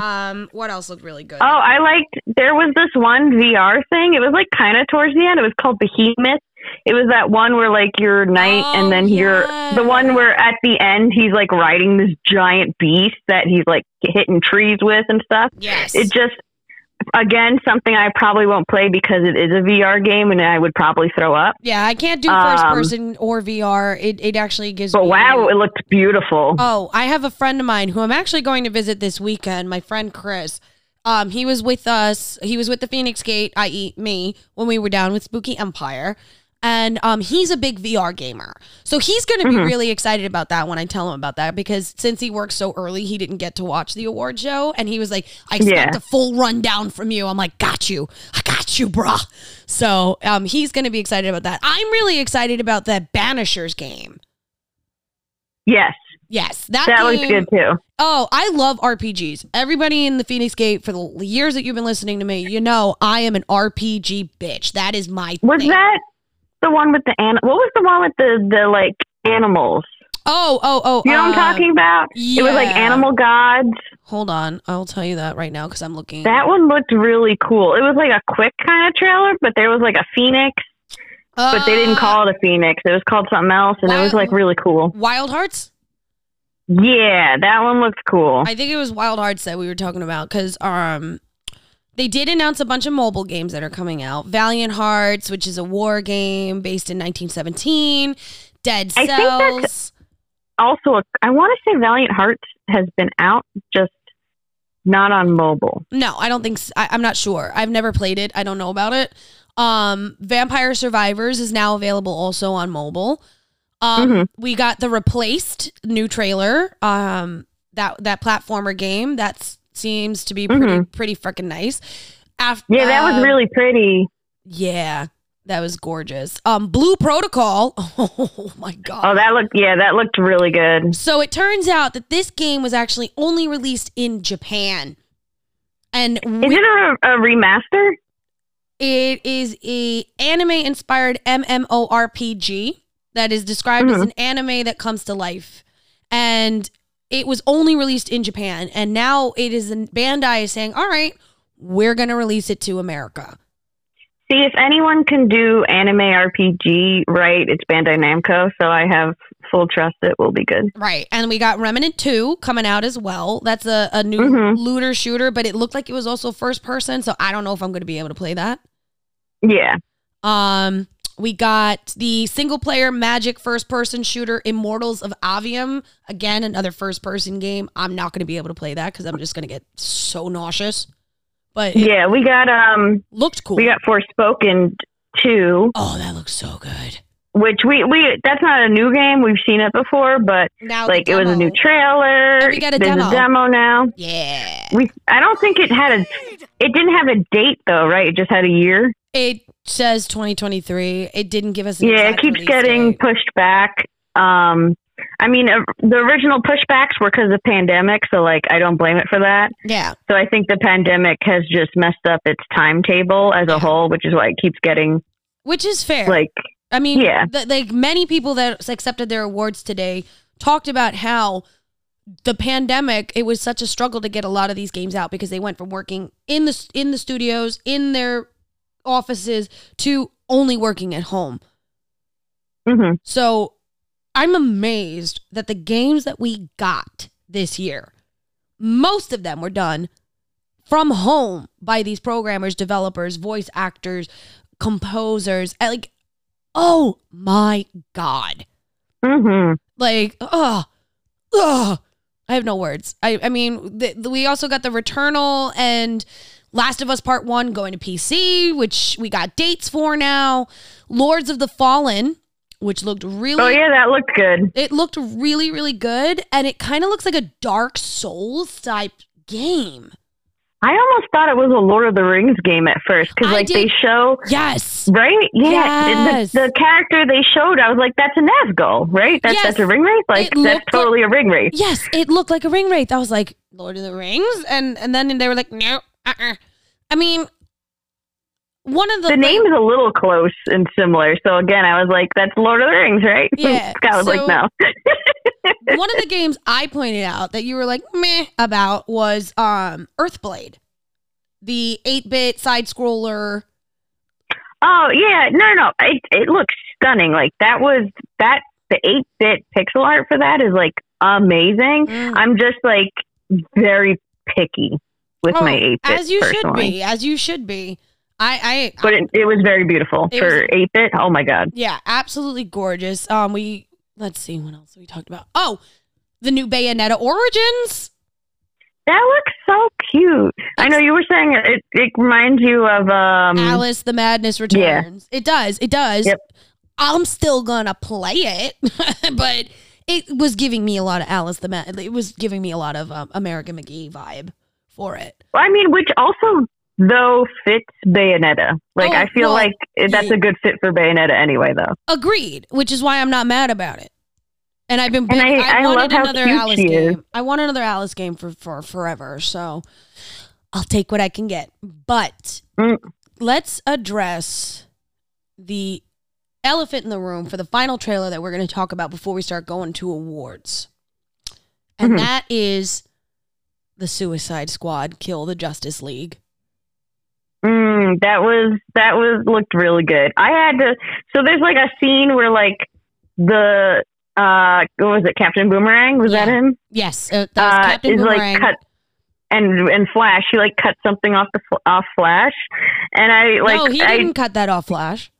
Um, what else looked really good? Oh, I liked. There was this one VR thing. It was like kind of towards the end. It was called Behemoth. It was that one where like you're knight, Oh, and then you're the one where at the end he's like riding this giant beast that he's like hitting trees with and stuff. yes. It just again something I probably won't play because it is a VR game and I would probably throw up. yeah, I can't do Um, first person or VR. It it actually gives But wow, it looked beautiful. Oh, I have a friend of mine who I'm actually going to visit this weekend. My friend Chris. Um, he was with us. He was with the Feinics Gate, i.e., me, when we were down with Spooky Empire. And um, he's a big VR gamer. So he's going to be really excited about that when I tell him about that because since he works so early, he didn't get to watch the award show. And he was like, I expect Yeah. a full rundown from you. I'm like, got you. I got you, bruh. So um, he's going to be excited about that. I'm really excited about that Banishers game. yes, Yes, that, that looks game- good too. Oh, I love RPGs. Everybody in the Feinics Gate for the years that you've been listening to me, you know I am an RPG bitch. That is my Was thing. that the one with the an? What was the one with the the like animals? Oh, oh, oh. You know what I'm uh, talking about? It was like. Animal Gods. Hold on. I'll tell you that right now because I'm looking. That one looked really cool. It was like a quick kind of trailer, but there was like a phoenix, but they didn't Uh, call it a phoenix. It was called something else, and it was like really cool. Wild Hearts. Yeah, that one looks cool. I think it was Wild Hearts that we were talking about because um, they did announce a bunch of mobile games that are coming out. Valiant Hearts, which is a war game based in 1917. Dead I Cells. that's- Also, a, I want to say Valiant Hearts has been out, just not on mobile. No, I don't think I'm not sure. I've never played it. I don't know about it. Um, Vampire Survivors is now available also on mobile. Um, Mhm. we got the replaced new trailer. Um, that that platformer game that seems to be pretty pretty freaking nice. After Mm-hmm. Yeah, that was really pretty. yeah, that was gorgeous. Um, Blue Protocol. Oh my god. Oh, that looked yeah, that looked really good. So it turns out that this game was actually only released in Japan. And Is we- it a, a remaster? It is a anime inspired MMORPG that is described as Mhm. an anime that comes to life. And it was only released in Japan and now it is in Bandai is saying, "All right, we're going to release it to America." See, if anyone can do anime RPG right, it's Bandai Namco. So I have full trust it will be good. Right. And we got Remnant 2 coming out as well. That's a, a new Mhm. looter shooter, but it looked like it was also first person, so I don't know if I'm going to be able to play that. Yeah. Um, we got the single player magic first person shooter Immortals of Aveum. Again, another first person game. I'm not going to be able to play that because I'm just going to get so nauseous. But Yeah, we got um looked cool. we got Forspoken two, oh, that looks so good. which we we that's not a new game. We've seen it before, but Now like it was a new trailer. And we got a There's demo. a demo now. Yeah. We I don't think it had a it didn't have a date though, right? It just had a year. It says 2023. It didn't give us. Yeah, it keeps getting date. pushed back. Um I mean, uh, the original pushbacks were because of pandemic, so like I don't blame it for that. Yeah. So I think the pandemic has just messed up its timetable as a whole, which is why it keeps getting Which is fair. like I mean, Yeah. th- like many people that accepted their awards today talked about how the pandemic it was such a struggle to get a lot of these games out because they went from working in the in the studios in their offices to only working at home. mhm. So I'm amazed that the games that we got this year, most of them were done from home by these programmers, developers, voice actors, composers. I Like, oh my God. Mhm. Like, oh, oh. I have no words. I, I mean, the- we also got the Returnal and Last of Us Part 1 going to PC, which we got dates for now. Lords of the Fallen, which looked really Oh yeah, that looked good. it looked really, really good, and it kind of looks like a Dark Souls type game. I almost thought it was a Lord of the Rings game at first because like they show Yes. right, yeah, Yes. the, the character they showed, I was like, that's a Nazgul, right? That's Yes. that's a ring wraith. Like that's looked like- totally a ring wraith. Yes, it looked like a ring wraith. I was like, Lord of the Rings, and and then they were like, no. Uh-uh. I mean, one of the, The name is a little close and similar, so again, I was like, that's Lord of the Rings, right? Yeah, Scott was so- like, no. one of the games I pointed out that you were like meh about was um Earthblade, the eight bit side scroller. Oh yeah, no, no, it it looks stunning. Like that was that the eight bit pixel art for that is like amazing. Mm. I'm just like very picky with Oh, my eight bit. as you should be, as you should be. I, I, But it, it was very beautiful for eight bit. Oh my god. Yeah, absolutely gorgeous. Um, we let's see what else we talked about. Oh, the new Bayonetta Origins. That looks so cute. I know you were saying it. It reminds you of um. Alice the Madness Returns. It does. It does. Yep. I'm still gonna play it, but it was giving me a lot of Alice the Mad. It was giving me a lot of um, American McGee vibe for it. I mean, which also though fits Bayonetta. Like Oh, I feel well, like that's a good fit for Bayonetta anyway, though. Agreed. Which is why I'm not mad about it. And I've been. And I- I, I wanted another Alice game. I want another Alice game for for forever. So I'll take what I can get. But Mm. let's address the elephant in the room for the final trailer that we're going to talk about before we start going to awards. And Mhm. that is the Suicide Squad kill the Justice League. Mm, that was that was looked really good. I had to. So there's like a scene where like the uh what was it Captain Boomerang was that Yeah. him? Yes, uh, that was Uh, Captain is Boomerang. like cut and and Flash. He like cut something off the off Flash, and I like no, he I didn't cut that off, Flash.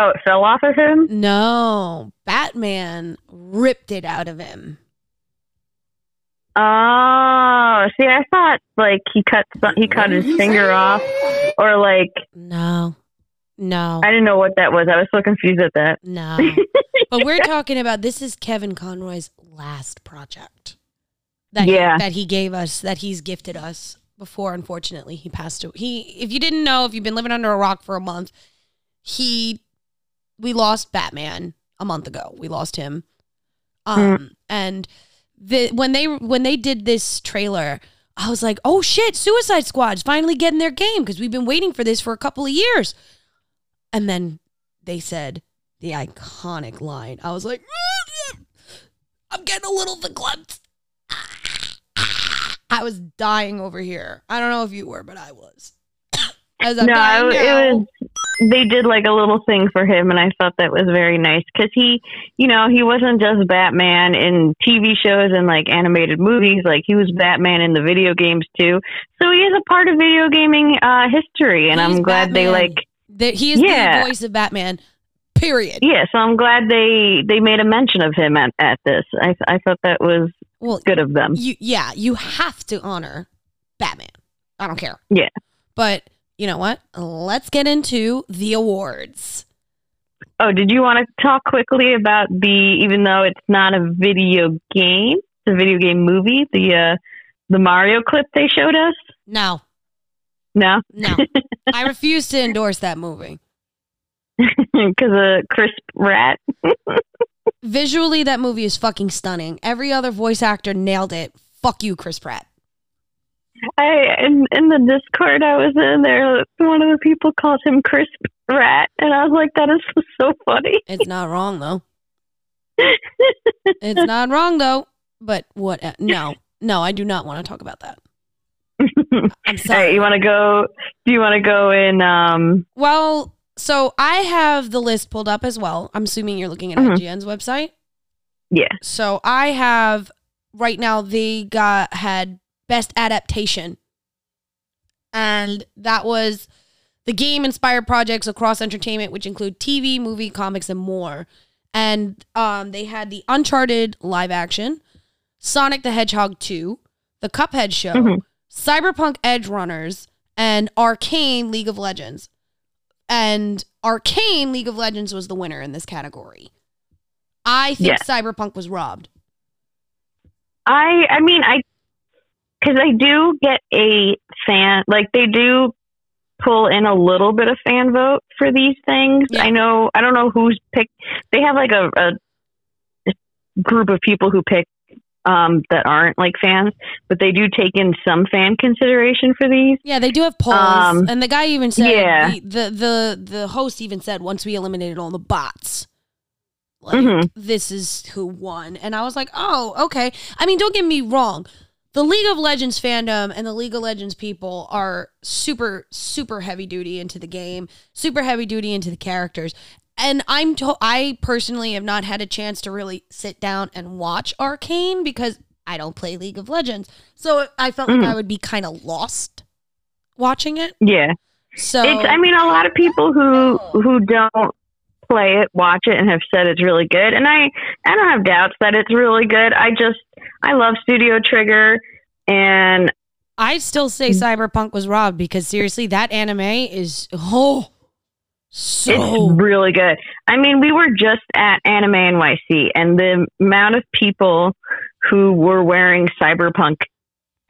oh it fell off of him. No, Batman ripped it out of him. Oh, see, I thought like he cut some, he cut his finger off, or like No, no, I didn't know what that was. I was so confused at that. no. but we're talking about this is Kevin Conroy's last project that Yeah. he, that he gave us that he's gifted us before. Unfortunately, he passed away. He, if you didn't know, if you've been living under a rock for a month, he we lost Batman a month ago. We lost him, um, and the when they when they did this trailer. I was like, oh shit, Suicide Squad's finally getting their game because we've been waiting for this for a couple of years. And then they said the iconic line. I was like, I'm getting a little verklempt. I was dying over here. I don't know if you were, but I was. As no, dying it, was. They did like a little thing for him, and I thought that was very nice because he, you know, he wasn't just Batman in TV shows and like animated movies. Like he was Batman in the video games too. So he is a part of video gaming uh, history, and He's I'm glad they like. That he is Yeah. the voice of Batman. Period. Yeah, so I'm glad they they made a mention of him at, at this. I I thought that was Well, good of them. you yeah, you have to honor Batman. I don't care. Yeah. But you know what? Let's get into the awards. Oh, did you want to talk quickly about the even though it's not a video game, it's a video game movie, the uh the Mario clip they showed us? No, No, no. I refuse to endorse that movie. because a crisp rat. Visually, that movie is fucking stunning. Every other voice actor nailed it. Fuck you, Chris Pratt. I in in the Discord I was in there, one of the people called him crisp rat, and I was like, that is so funny. It's not wrong though. It's not wrong though. But what? uh, No, no, I do not want to talk about that. I'm right, sorry. you want to go? Do you want to go in? Um, Well, so I have the list pulled up as well. I'm assuming you're looking at Mhm. IGN's website. yeah. So I have right now they got had best adaptation. And that was the game inspired projects across entertainment, which include TV, movie, comics, and more. And um, they had the Uncharted live action, Sonic the Hedgehog 2, The Cuphead Show, Mhm. Cyberpunk Edge Runners, and Arcane League of Legends. And Arcane League of Legends was the winner in this category. I think Yes. Cyberpunk was robbed. I I mean I because I do get a fan like they do pull in a little bit of fan vote for these things. Yeah. I know I don't know who's picked. They have like a, a group of people who pick um, that aren't like fans, but they do take in some fan consideration for these. Yeah, they do have polls, Um, and the guy even said yeah. the, the the the host even said once we eliminated all the bots, like Mhm. this is who won, and I was like, oh, okay. I mean, don't get me wrong, the League of Legends fandom and the League of Legends people are super super heavy duty into the game, super heavy duty into the characters. And I'm to- I personally have not had a chance to really sit down and watch Arcane because I don't play League of Legends. So I felt like Mhm. I would be kind of lost watching it. Yeah. So It's I mean a lot of people who who don't play it watch it and have said it's really good and I I don't have doubts that it's really good. I just I love Studio Trigger and I still say mm. Cyberpunk was robbed because seriously, that anime is oh so it's really good. I mean, we were just at Anime NYC and the amount of people who were wearing Cyberpunk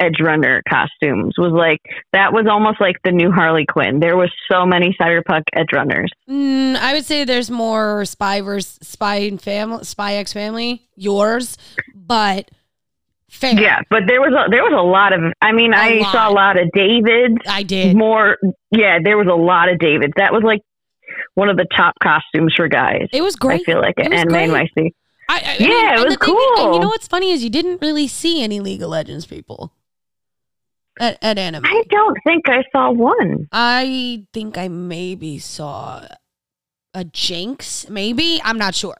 Edge Runner costumes was like that was almost like the new Harley Quinn. There was so many Cyberpunk Edge Runners. Mm, I would say there's more spy versus spy and family, spy X family, yours, but fair. Yeah, but there was a, there was a lot of. I mean, A I lot. saw a lot of Davids. I did. More, yeah, there was a lot of Davids. That was like one of the top costumes for guys. It was great. I feel like It Anime. NYC. I, I, Yeah, it was the thing and you know what's funny is you didn't really see any League of Legends people at, at anime. I don't think I saw one. I think I maybe saw a Jinx, maybe. I'm not sure.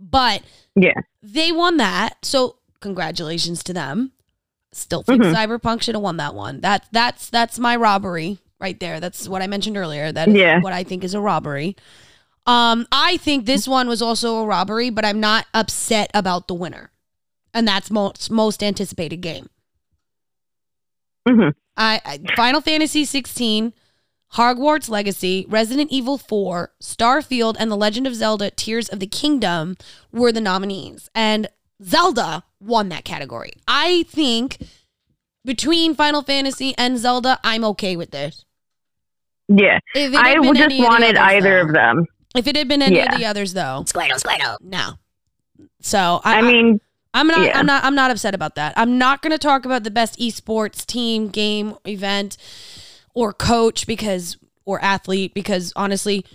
But Yeah. they won that. So congratulations to them. Still think Mhm. Cyberpunk should have won that one. That that's that's my robbery right there. That's what I mentioned earlier. That is Yeah. what I think is a robbery. Um, I think this one was also a robbery, but I'm not upset about the winner. And that's most most anticipated game. Mhm. I, I Final Fantasy 16, Hogwarts Legacy, Resident Evil 4, Starfield, and The Legend of Zelda: Tears of the Kingdom were the nominees, and Zelda won that category. I think between Final Fantasy and Zelda, I'm okay with this. Yeah, I had been just any of wanted others, either though- of them. If it had been any Yeah. of the others, though, Squirtle, Squirtle. no. So I, I mean, I'm not. Yeah. I'm not. I'm not upset about that. I'm not going to talk about the best esports team, game, event, or coach because or athlete because honestly,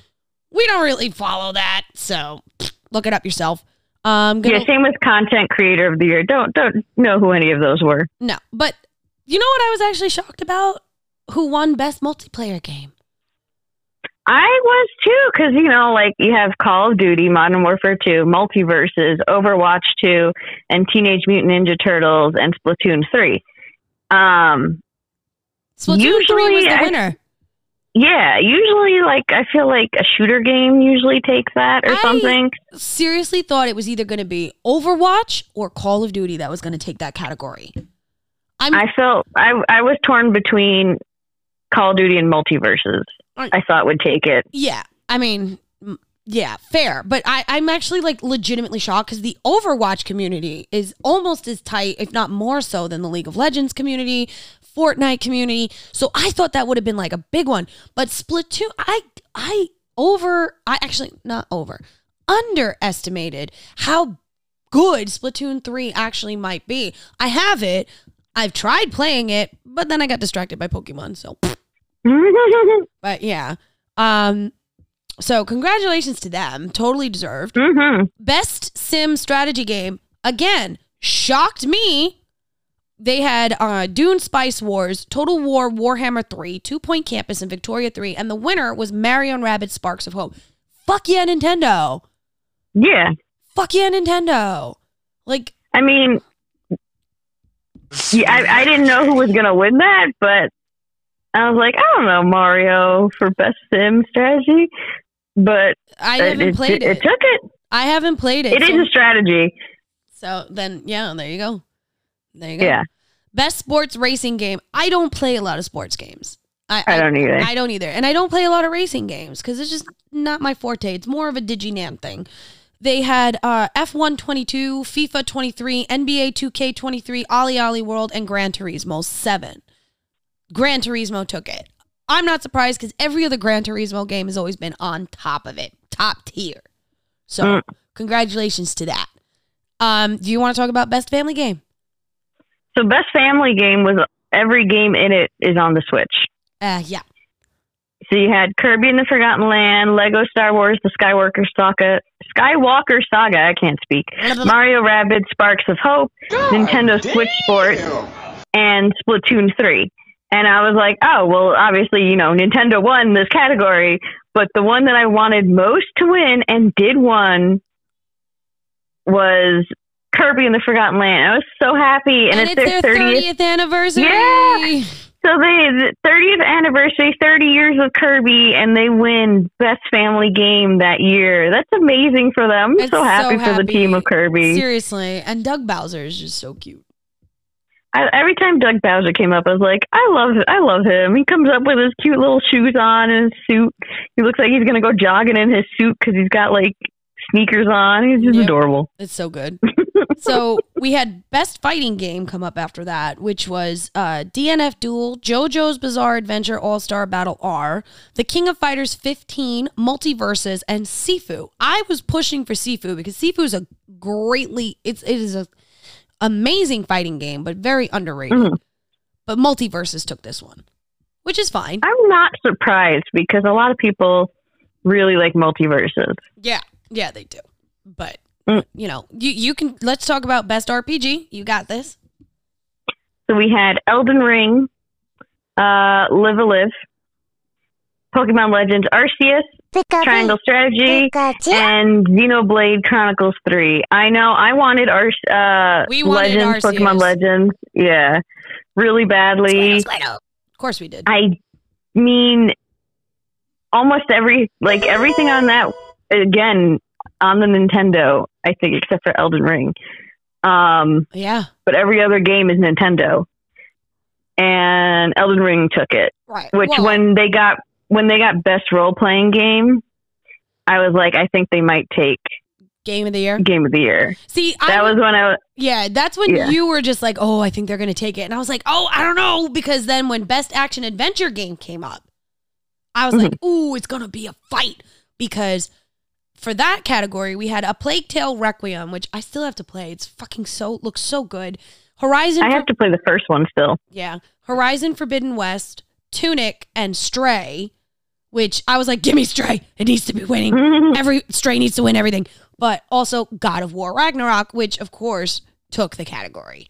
we don't really follow that. So look it up yourself. Um, gonna, Yeah, same with content creator of the year. Don't don't know who any of those were. no, but you know what I was actually shocked about? Who won best multiplayer game? I was too, because you know, like you have Call of Duty, Modern Warfare Two, MultiVersus, Overwatch Two, and Teenage Mutant Ninja Turtles, and Splatoon Three. Um, Splatoon three was Usually the I- winner. yeah, usually like I feel like a shooter game usually takes that or I- something. Seriously, thought it was either going to be Overwatch or Call of Duty that was going to take that category. I'm I felt I I was torn between Call of Duty and MultiVersus. I thought would take it. Yeah, I mean, yeah, fair. But I, I'm actually like legitimately shocked because the Overwatch community is almost as tight, if not more so, than the League of Legends community, Fortnite community. So I thought that would have been like a big one. But Splatoon, I, I over, I actually not over, underestimated how good Splatoon 3 actually might be. I have it. I've tried playing it, but then I got distracted by Pokemon. So but yeah. Um so congratulations to them. Totally deserved. hmm Best sim strategy game. Again, shocked me. They had uh Dune Spice Wars, Total War Warhammer 3, Two Point Campus, and Victoria 3, and the winner was Mario and Rabbids Sparks of Hope. Fuck yeah, Nintendo. Yeah, Fuck yeah, Nintendo. Like, I mean, yeah, I, I didn't know who was gonna win that, but I was like, I don't know Mario for best sim strategy, but I haven't it, played it, it. took it. I haven't played it. It is so, a strategy. so then, yeah, there you go. There you go. Yeah, Best sports racing game. I don't play a lot of sports games. I, I don't either. I don't either. And I don't play a lot of racing games because it's just not my forte. It's more of a DigiNam thing. They had uh, F1 22, FIFA 23, NBA 2K 23, OlliOlli World, and Gran Turismo 7. Gran Turismo took it. I'm not surprised because every other Gran Turismo game has always been on top of it, top tier. So, Mm. congratulations to that. Um, do you want to talk about best family game? so best family game was every game in it is on the Switch. Uh, yeah. So you had Kirby and the Forgotten Land, Lego Star Wars, the Skywalker Saga, Skywalker Saga. I can't speak. Mario Rabbids Sparks of Hope, Nintendo Switch Sports, and Splatoon 3. And I was like, oh, well, obviously, you know, Nintendo won this category, but the one that I wanted most to win and did won was Kirby and the Forgotten Land. I was so happy, and, and, it's, it's, their, their 30th. 30th anniversary. Yeah. So they, the 30th anniversary, 30 years of Kirby, and they win Best Family Game that year. That's amazing for them. I'm so happy so for the team of. Kirby. Seriously. And Doug Bowser is just so cute. I, every time Doug Bowser came up, I was like, I love, I love him. He comes up with his cute little shoes on and his suit. He looks like he's gonna go jogging in his suit because he's got like sneakers on. He's just Yep. adorable. It's so good. so we had best fighting game come up after that, which was uh, DNF Duel, JoJo's Bizarre Adventure All Star Battle R, The King of Fighters 15, MultiVersus, and Sifu. I was pushing for Sifu because Sifu is a greatly it's it is a amazing fighting game, but very underrated. Mhm. But MultiVersus took this one, which is fine. I'm not surprised because a lot of people really like MultiVersus. Yeah, yeah, they do. But Mm. you know, you you can let's talk about best RPG. You got this. So we had Elden Ring, uh, Live a Live, Pokemon Legends Arceus, Triangle Strategy, and Xenoblade Chronicles 3. I know I wanted our uh, We wanted Legends, Arceus. Pokemon Legends. Yeah, really badly. Of course we did. I mean, almost every, like everything on that, again, on the Nintendo, I think, except for Elden Ring. Um, Yeah. but every other game is Nintendo. And Elden Ring took it. Right. Which Well, when they got when they got best role playing game, I was like, I think they might take game of the year. game of the year. See, That I was when I was yeah, that's when Yeah. you were just like, "Oh, I think they're going to take it." And I was like, "Oh, I don't know," because then when best action adventure game came up, I was Mm-hmm. like, "Ooh, it's going to be a fight because for that category, we had a Plague Tale Requiem, which I still have to play. It's fucking so looks so good. Horizon, I have to play the first one still. yeah, Horizon Forbidden West, Tunic, and Stray. Which I was like, give me Stray. It needs to be winning. Every Stray needs to win everything. But also God of War Ragnarok, which of course took the category.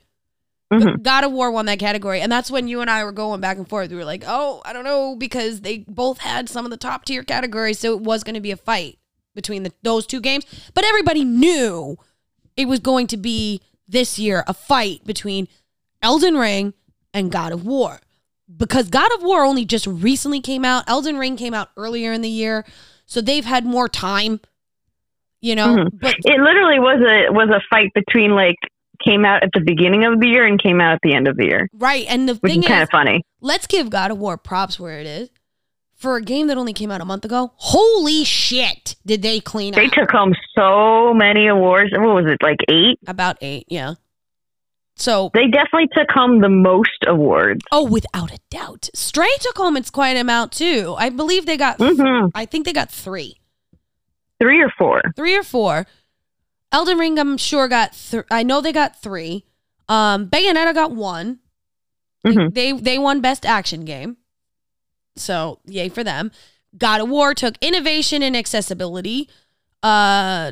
Mhm. God of War won that category, and that's when you and I were going back and forth. We were like, "Oh, I don't know," because they both had some of the top tier categories, so it was going to be a fight between the, those two games. But everybody knew it was going to be this year a fight between Elden Ring and God of War, because God of War only just recently came out. Elden Ring came out earlier in the year, so they've had more time. You know, Mhm. but It literally was a was a fight between like came out at the beginning of the year and came out at the end of the year, right, and the which thing is kind of funny. let's give God of War props where it is. For a game that only came out a month ago, holy shit, did they clean They up? They took home so many awards. What was it, like eight? About eight, yeah. So, They definitely took home the most awards. oh, without a doubt, Stray took home its quite amount too. I believe they got, hmm I think they got three, Three or four. three or four. Elden Ring, I'm sure got. Th- I know they got three. Um, Bayonetta got one. Mhm. They they won best action game. So yay for them. God of War took innovation and accessibility. Uh,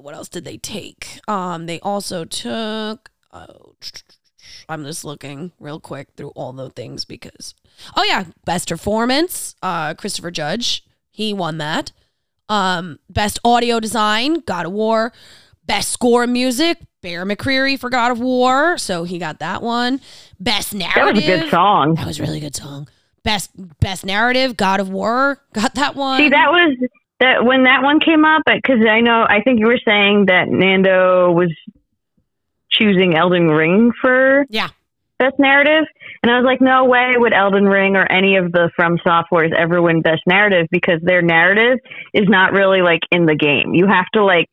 what else did they take? Um, they also took. Oh, I'm just looking real quick through all the things because. Oh yeah, best performance. Uh, Christopher Judge, he won that. Um, best audio design, God of War. Best score music, Bear McCreary for God of War, so he got that one. Best That was a good song. that was a really good song. Best best narrative, God of War, got that one. See, that was that when that one came up because I know I think you were saying that Nando was choosing Elden Ring for Yeah. best narrative, and I was like, no way would Elden Ring or any of the From Softwares ever win best narrative because their narrative is not really like in the game. You have to like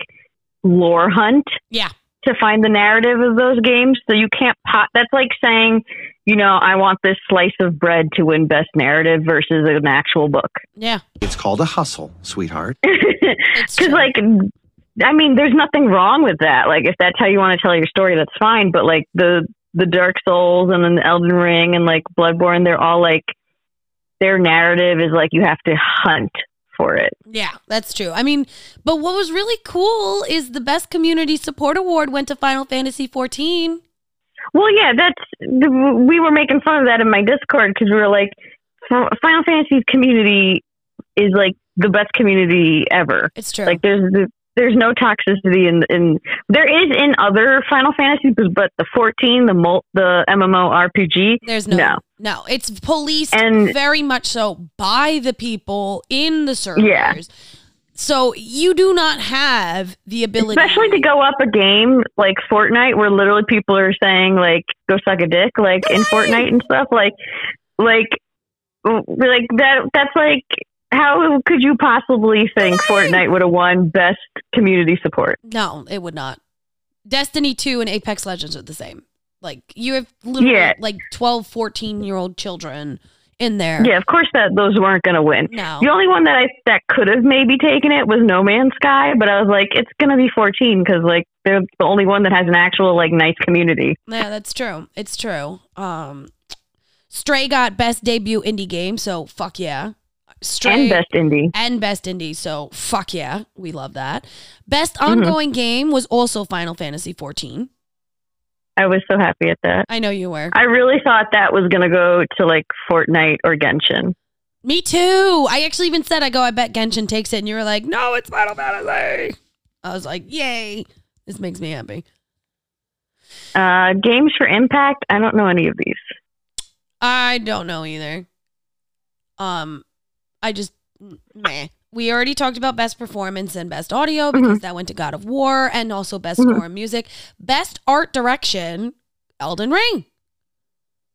lore hunt Yeah. to find the narrative of those games. So you can't pot. That's like saying, you know, I want this slice of bread to win best narrative versus an actual book. Yeah. It's called a hustle, sweetheart. It's Because true. like, I mean, there's nothing wrong with that. Like, if that's how you want to tell your story, that's fine. But like the the Dark Souls and then the Elden Ring and like Bloodborne, they're all like their narrative is like you have to hunt for it. Yeah, that's true. I mean, but what was really cool is the best community support award went to Final Fantasy 14. Well, yeah, that's we were making fun of that in my Discord because we were like, Final Fantasy's community is like the best community ever. It's true. Like, there's there's no toxicity in in there is in other Final Fantasies, but the 14, the mul- the MMO RPG, There's no, no. no, It's policed And- very much so by the people in the servers. Yeah. So you do not have the ability, especially to go up a game like Fortnite, where literally people are saying like "go suck a dick" like in Fortnite and stuff. Like, like, like that. That's like. How could you possibly think Fortnite would have won best community support? No, it would not. Destiny 2 and Apex Legends are the same. Like you have literally Yeah. like 12, 14 year old children in there. Yeah, of course that those weren't going to win. No. The only one that I that could have maybe taken it was No Man's Sky, but I was like, it's going to be 14 because like they're the only one that has an actual like nice community. Yeah, that's true. It's true. Um Stray got best debut indie game, so fuck yeah. Stray and best indie. and best indie, so fuck yeah. We love that. Best Mm-hmm. ongoing game was also Final Fantasy 14. I was so happy at that. I know you were. I really thought that was going to go to like Fortnite or Genshin. Me too. I actually even said I go, I bet Genshin takes it, and you were like, no, it's Final Fantasy. I was like, yay. This makes me happy. Uh, games for Impact. I don't know any of these. I don't know either. Um, I just meh. We already talked about best performance and best audio because that went to God of War and also best Mhm. score music. Best art direction, Elden Ring.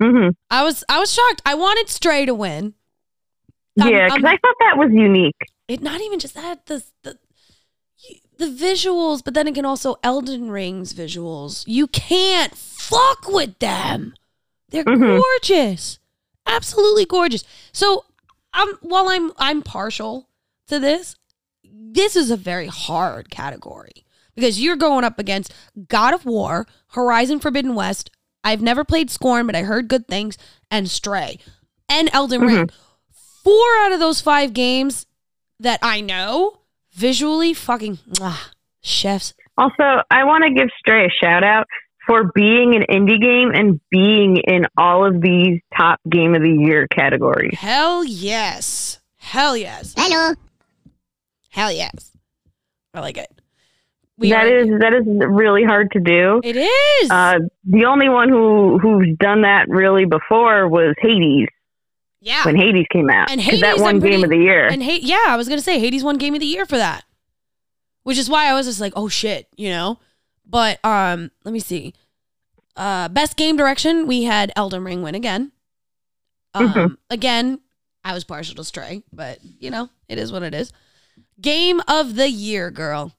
hmm I was I was shocked. I wanted Stray to win. I'm- Yeah, because I thought that was unique. it not even just that the the the visuals, but then again also Elden Ring's visuals. You can't fuck with them. They're Mhm. gorgeous, absolutely gorgeous. So, um, while I'm I'm partial to this, this is a very hard category because you're going up against God of War, Horizon Forbidden West. I've never played Scorn, but I heard good things, and Stray, and Elden Ring. Four out of those five games that I know visually fucking ah, chefs. Also, I want to give Stray a shout out for being an indie game and being in all of these top game of the year categories. Hell yes. Hell yes. Hello. Hell yes. I like it. We That are- is that is really hard to do. It is. Uh, the only one who who's done that really before was Hades yeah. when Hades came out. And 'Cause that Hades, one pretty- game of the year. And hey, yeah, I was gonna say Hades won Game of the Year for that, which is why I was just like, oh shit, you know. But um, let me see. Uh, best game direction, we had Elden Ring win again. Um, Mhm. again, I was partial to Stray, but you know, it is what it is. Game of the year, girl,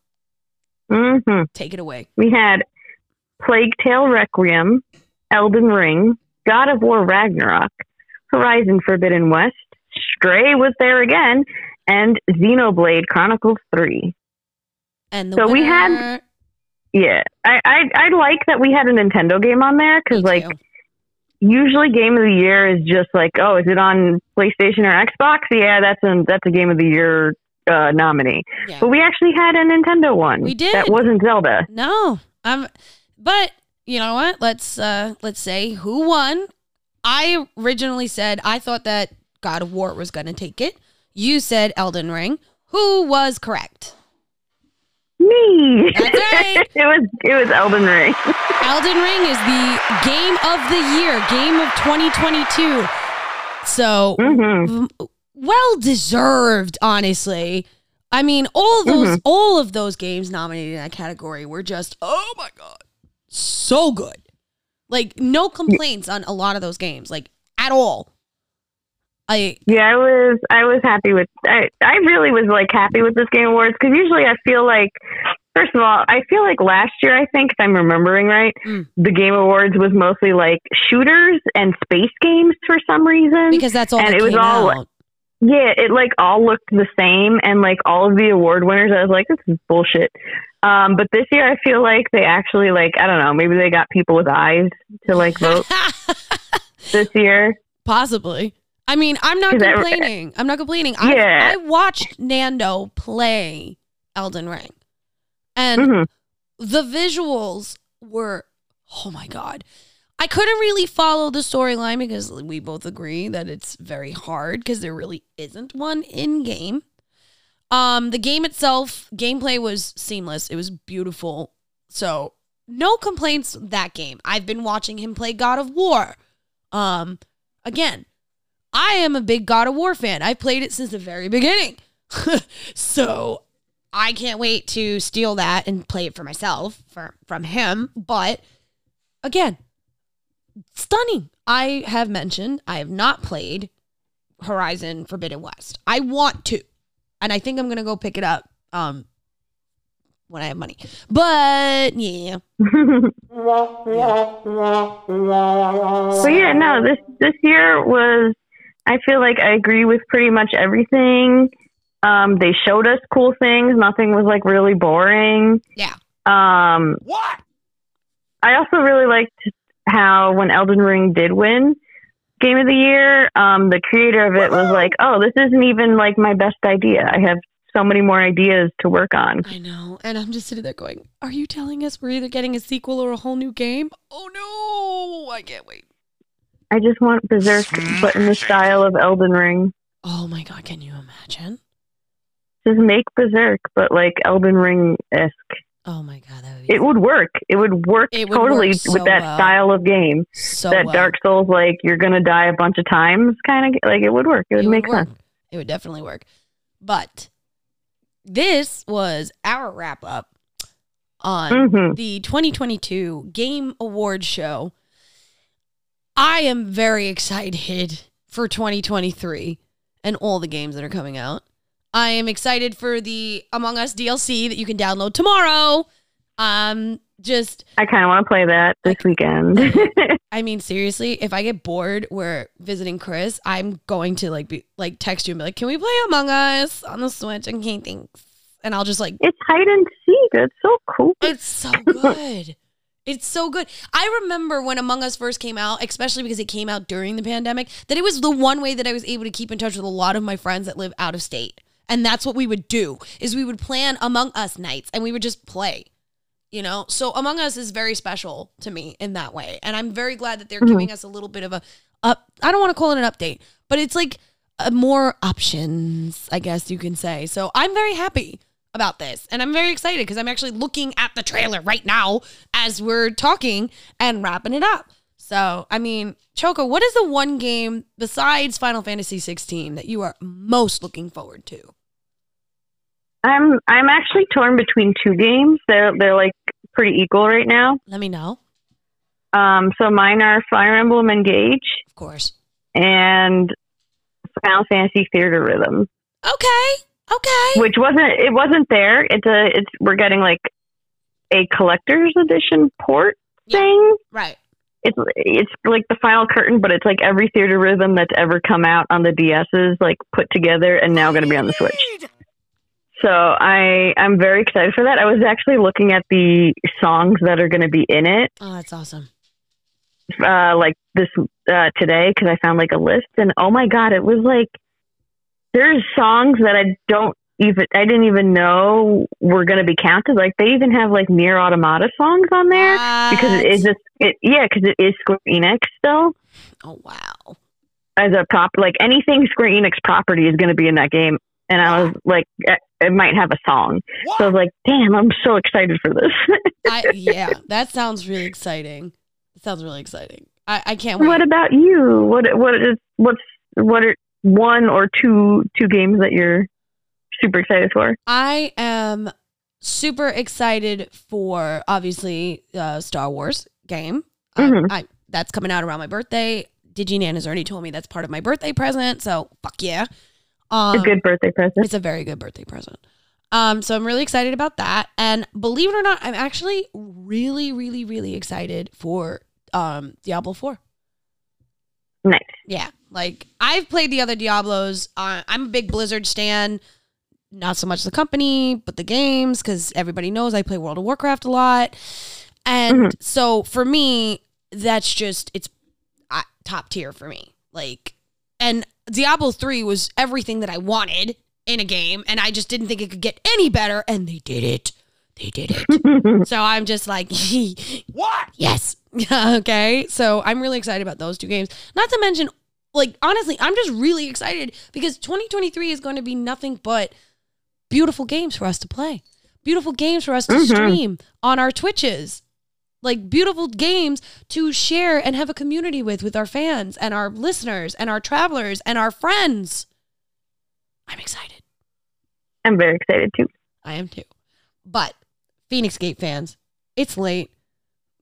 hmm take it away. We had Plague Tale Requiem, Elden Ring, God of War Ragnarok, Horizon Forbidden West, Stray was there again, and Xenoblade Chronicles 3. And the So we had- winner- Yeah, I, I I like that we had a Nintendo game on there because like usually game of the year is just like oh is it on PlayStation or Xbox? Yeah, that's a that's a game of the year uh, nominee. yeah. But we actually had a Nintendo one. We did. That wasn't Zelda. No, um, but you know what? Let's uh, let's say who won. I originally said I thought that God of War was going to take it. You said Elden Ring. Who was correct? Me. That's right. it was it was Elden Ring. Elden Ring is the game of the year, game of 2022. So hmm well deserved, honestly. I mean, all those all of those games nominated in that category were just oh my god, so good. Like no complaints on a lot of those games, like at all. I Yeah, I was I was happy with I I really was like happy with this game awards because usually I feel like first of all I feel like last year I think if I'm remembering right Mm. the game awards was mostly like shooters and space games for some reason because that's all And that it was all- out. yeah it like all looked the same and like all of the award winners I was like this is bullshit um but this year I feel like they actually like I don't know maybe they got people with eyes to like vote this year Possibly. I mean, I'm not I- complaining. I'm not complaining. I Yeah. I watched Nando play Elden Ring. And Mhm. the visuals were oh my god. I couldn't really follow the storyline because we both agree that it's very hard because there really isn't one in game. Um the game itself, gameplay was seamless. It was beautiful. So, no complaints that game. I've been watching him play God of War. Um again, I am a big God of War fan. I've played it since the very beginning. so I can't wait to steal that and play it for myself for, from him. But again, stunning. I have mentioned I have not played Horizon Forbidden West. I want to. And I think I'm gonna go pick it up um when I have money. But yeah. So yeah, no, this this year was. I feel like I agree with pretty much everything. Um, they showed us cool things. Nothing was like really boring. Yeah. Um, What? I also really liked how when Elden Ring did win Game of the Year, um, the creator of it was like, "Oh, this isn't even like my best idea. I have so many more ideas to work on." I know. And I'm just sitting there going, Are you telling us we're either getting a sequel or a whole new game? Oh no. I can't wait. I just want Berserk, but in the style of Elden Ring. Oh my god, can you imagine? Just make Berserk, but like Elden Ring esque. Oh my god, that would be It would work. It would work It would totally work so with that well. style of game. so that well. Dark Souls, like you're gonna die a bunch of times, kind of like it would work. It would make work. sense. It would definitely work. But this was our wrap up on hmm the 2022 Game Award show. I am very excited for 2023 and all the games that are coming out. I am excited for the Among Us DLC that you can download tomorrow. Um, just I kind of want to play that this weekend. I mean, seriously, if I get bored, we're visiting Chris. I'm going to like be like text you and be like, "Can we play Among Us on the Switch?" And okay, thanks. and I'll just like It's hide and seek. It's so cool. it's so good. It's so good. I remember when Among Us first came out, especially because it came out during the pandemic, that it was the one way that I was able to keep in touch with a lot of my friends that live out of state. And that's what we would do is we would plan Among Us nights and we would just play. You know? So Among Us is very special to me in that way. And I'm very glad that they're Mhm. giving us a little bit of a up I don't want to call it an update, but it's like uh, more options, I guess you can say. So I'm very happy about this. And I'm very excited because I'm actually looking at the trailer right now as we're talking and wrapping it up. So, I mean, Choco, what is the one game besides Final Fantasy 16 that you are most looking forward to? I'm I'm actually torn between two games. They're they're like pretty equal right now. Let me know. Um, so mine are Fire Emblem Engage Of course. and Final Fantasy Theatrhythm, Okay. Okay. which wasn't it wasn't there. It's a it's we're getting like a collector's edition port Yeah. thing. Right. It's it's like the final curtain, but it's like every Theatrhythm that's ever come out on the DS's like put together and now going to be on the Switch. So I I'm very excited for that. I was actually looking at the songs that are going to be in it, Oh, that's awesome. uh, like this uh, today because I found like a list, and oh my god, it was like there's songs that I don't even I didn't even know were going to be counted. Like they even have like NieR Automata songs on there because it is just it yeah because it is Square Enix still Oh, wow. as a prop like anything Square Enix property is going to be in that game. And I was like, it might have a song. So I was like, damn, I'm so excited for this. I, yeah, that sounds really exciting. It sounds really exciting. I, I can't wait. what about you? What what is what's what are one or two two games that you're super excited for? I am super excited for obviously uh, Star Wars game. Uh, Mhm. I that's coming out around my birthday. DigiNan has already told me that's part of my birthday present, so fuck yeah. Um, a good birthday present. it's a very good birthday present. Um, so I'm really excited about that. And believe it or not, I'm actually really, really, really excited for um Diablo 4. Nice. Yeah, like I've played the other Diablos. Uh, I'm a big Blizzard stan. Not so much the company, but the games, because everybody knows I play World of Warcraft a lot. And so for me, that's just it's uh, top tier for me. Like, and Diablo three was everything that I wanted in a game, and I just didn't think it could get any better, and they did it. They did it. so I'm just like, What? Yes. okay. So I'm really excited about those two games. Not to mention, like, honestly, I'm just really excited because 2023 is going to be nothing but beautiful games for us to play, beautiful games for us to Mhm. stream on our Twitches. Like beautiful games to share and have a community with with our fans and our listeners and our travelers and our friends. I'm excited. I'm very excited too. I am too. But Feinics Gate fans, it's late.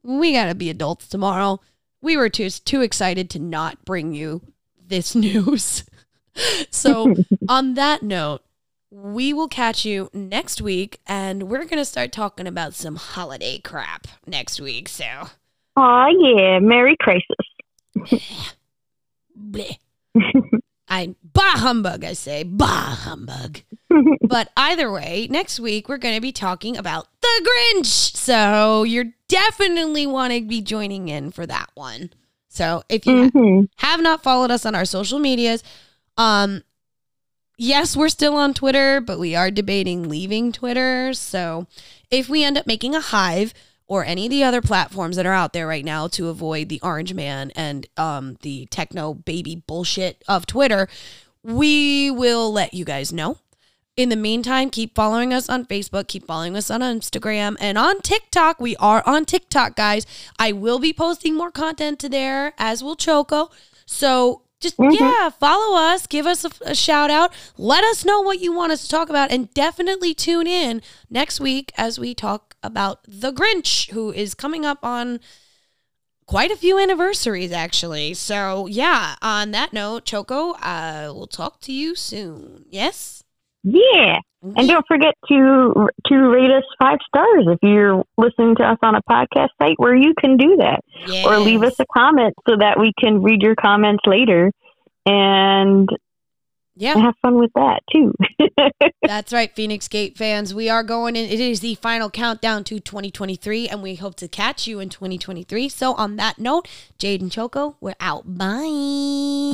We gotta be adults tomorrow. We were too too excited to not bring you this news. so on that note, we will catch you next week, and we're gonna start talking about some holiday crap next week. So, Oh yeah, Merry Crisis. bleh. I bah humbug, I say bah humbug. but either way, next week we're going to be talking about the Grinch. So you're definitely want to be joining in for that one. So if you ha- hmm have not followed us on our social medias, um, yes, we're still on Twitter, but we are debating leaving Twitter. So if we end up making a hive or any of the other platforms that are out there right now to avoid the orange man and um, the techno baby bullshit of Twitter, we will let you guys know. In the meantime, keep following us on Facebook, keep following us on Instagram and on TikTok. We are on TikTok, guys. I will be posting more content to there, as will Choco. So just, Mhm. yeah, follow us, give us a, a shout out, let us know what you want us to talk about, and definitely tune in next week as we talk about The Grinch, who is coming up on quite a few anniversaries, actually. So, yeah, on that note, Choco, I will talk to you soon. Yes? Yeah, and don't forget to to rate us five stars if you're listening to us on a podcast site where you can do that, or leave us a comment so that we can read your comments later. And Yeah. have fun with that too. That's right, Feinics Gate fans. We are going in. It is the final countdown to 2023, and we hope to catch you in 2023. So, on that note, Jade and Choco, we're out. Bye.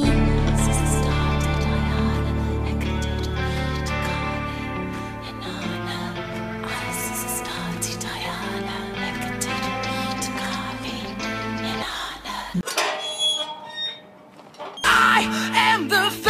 the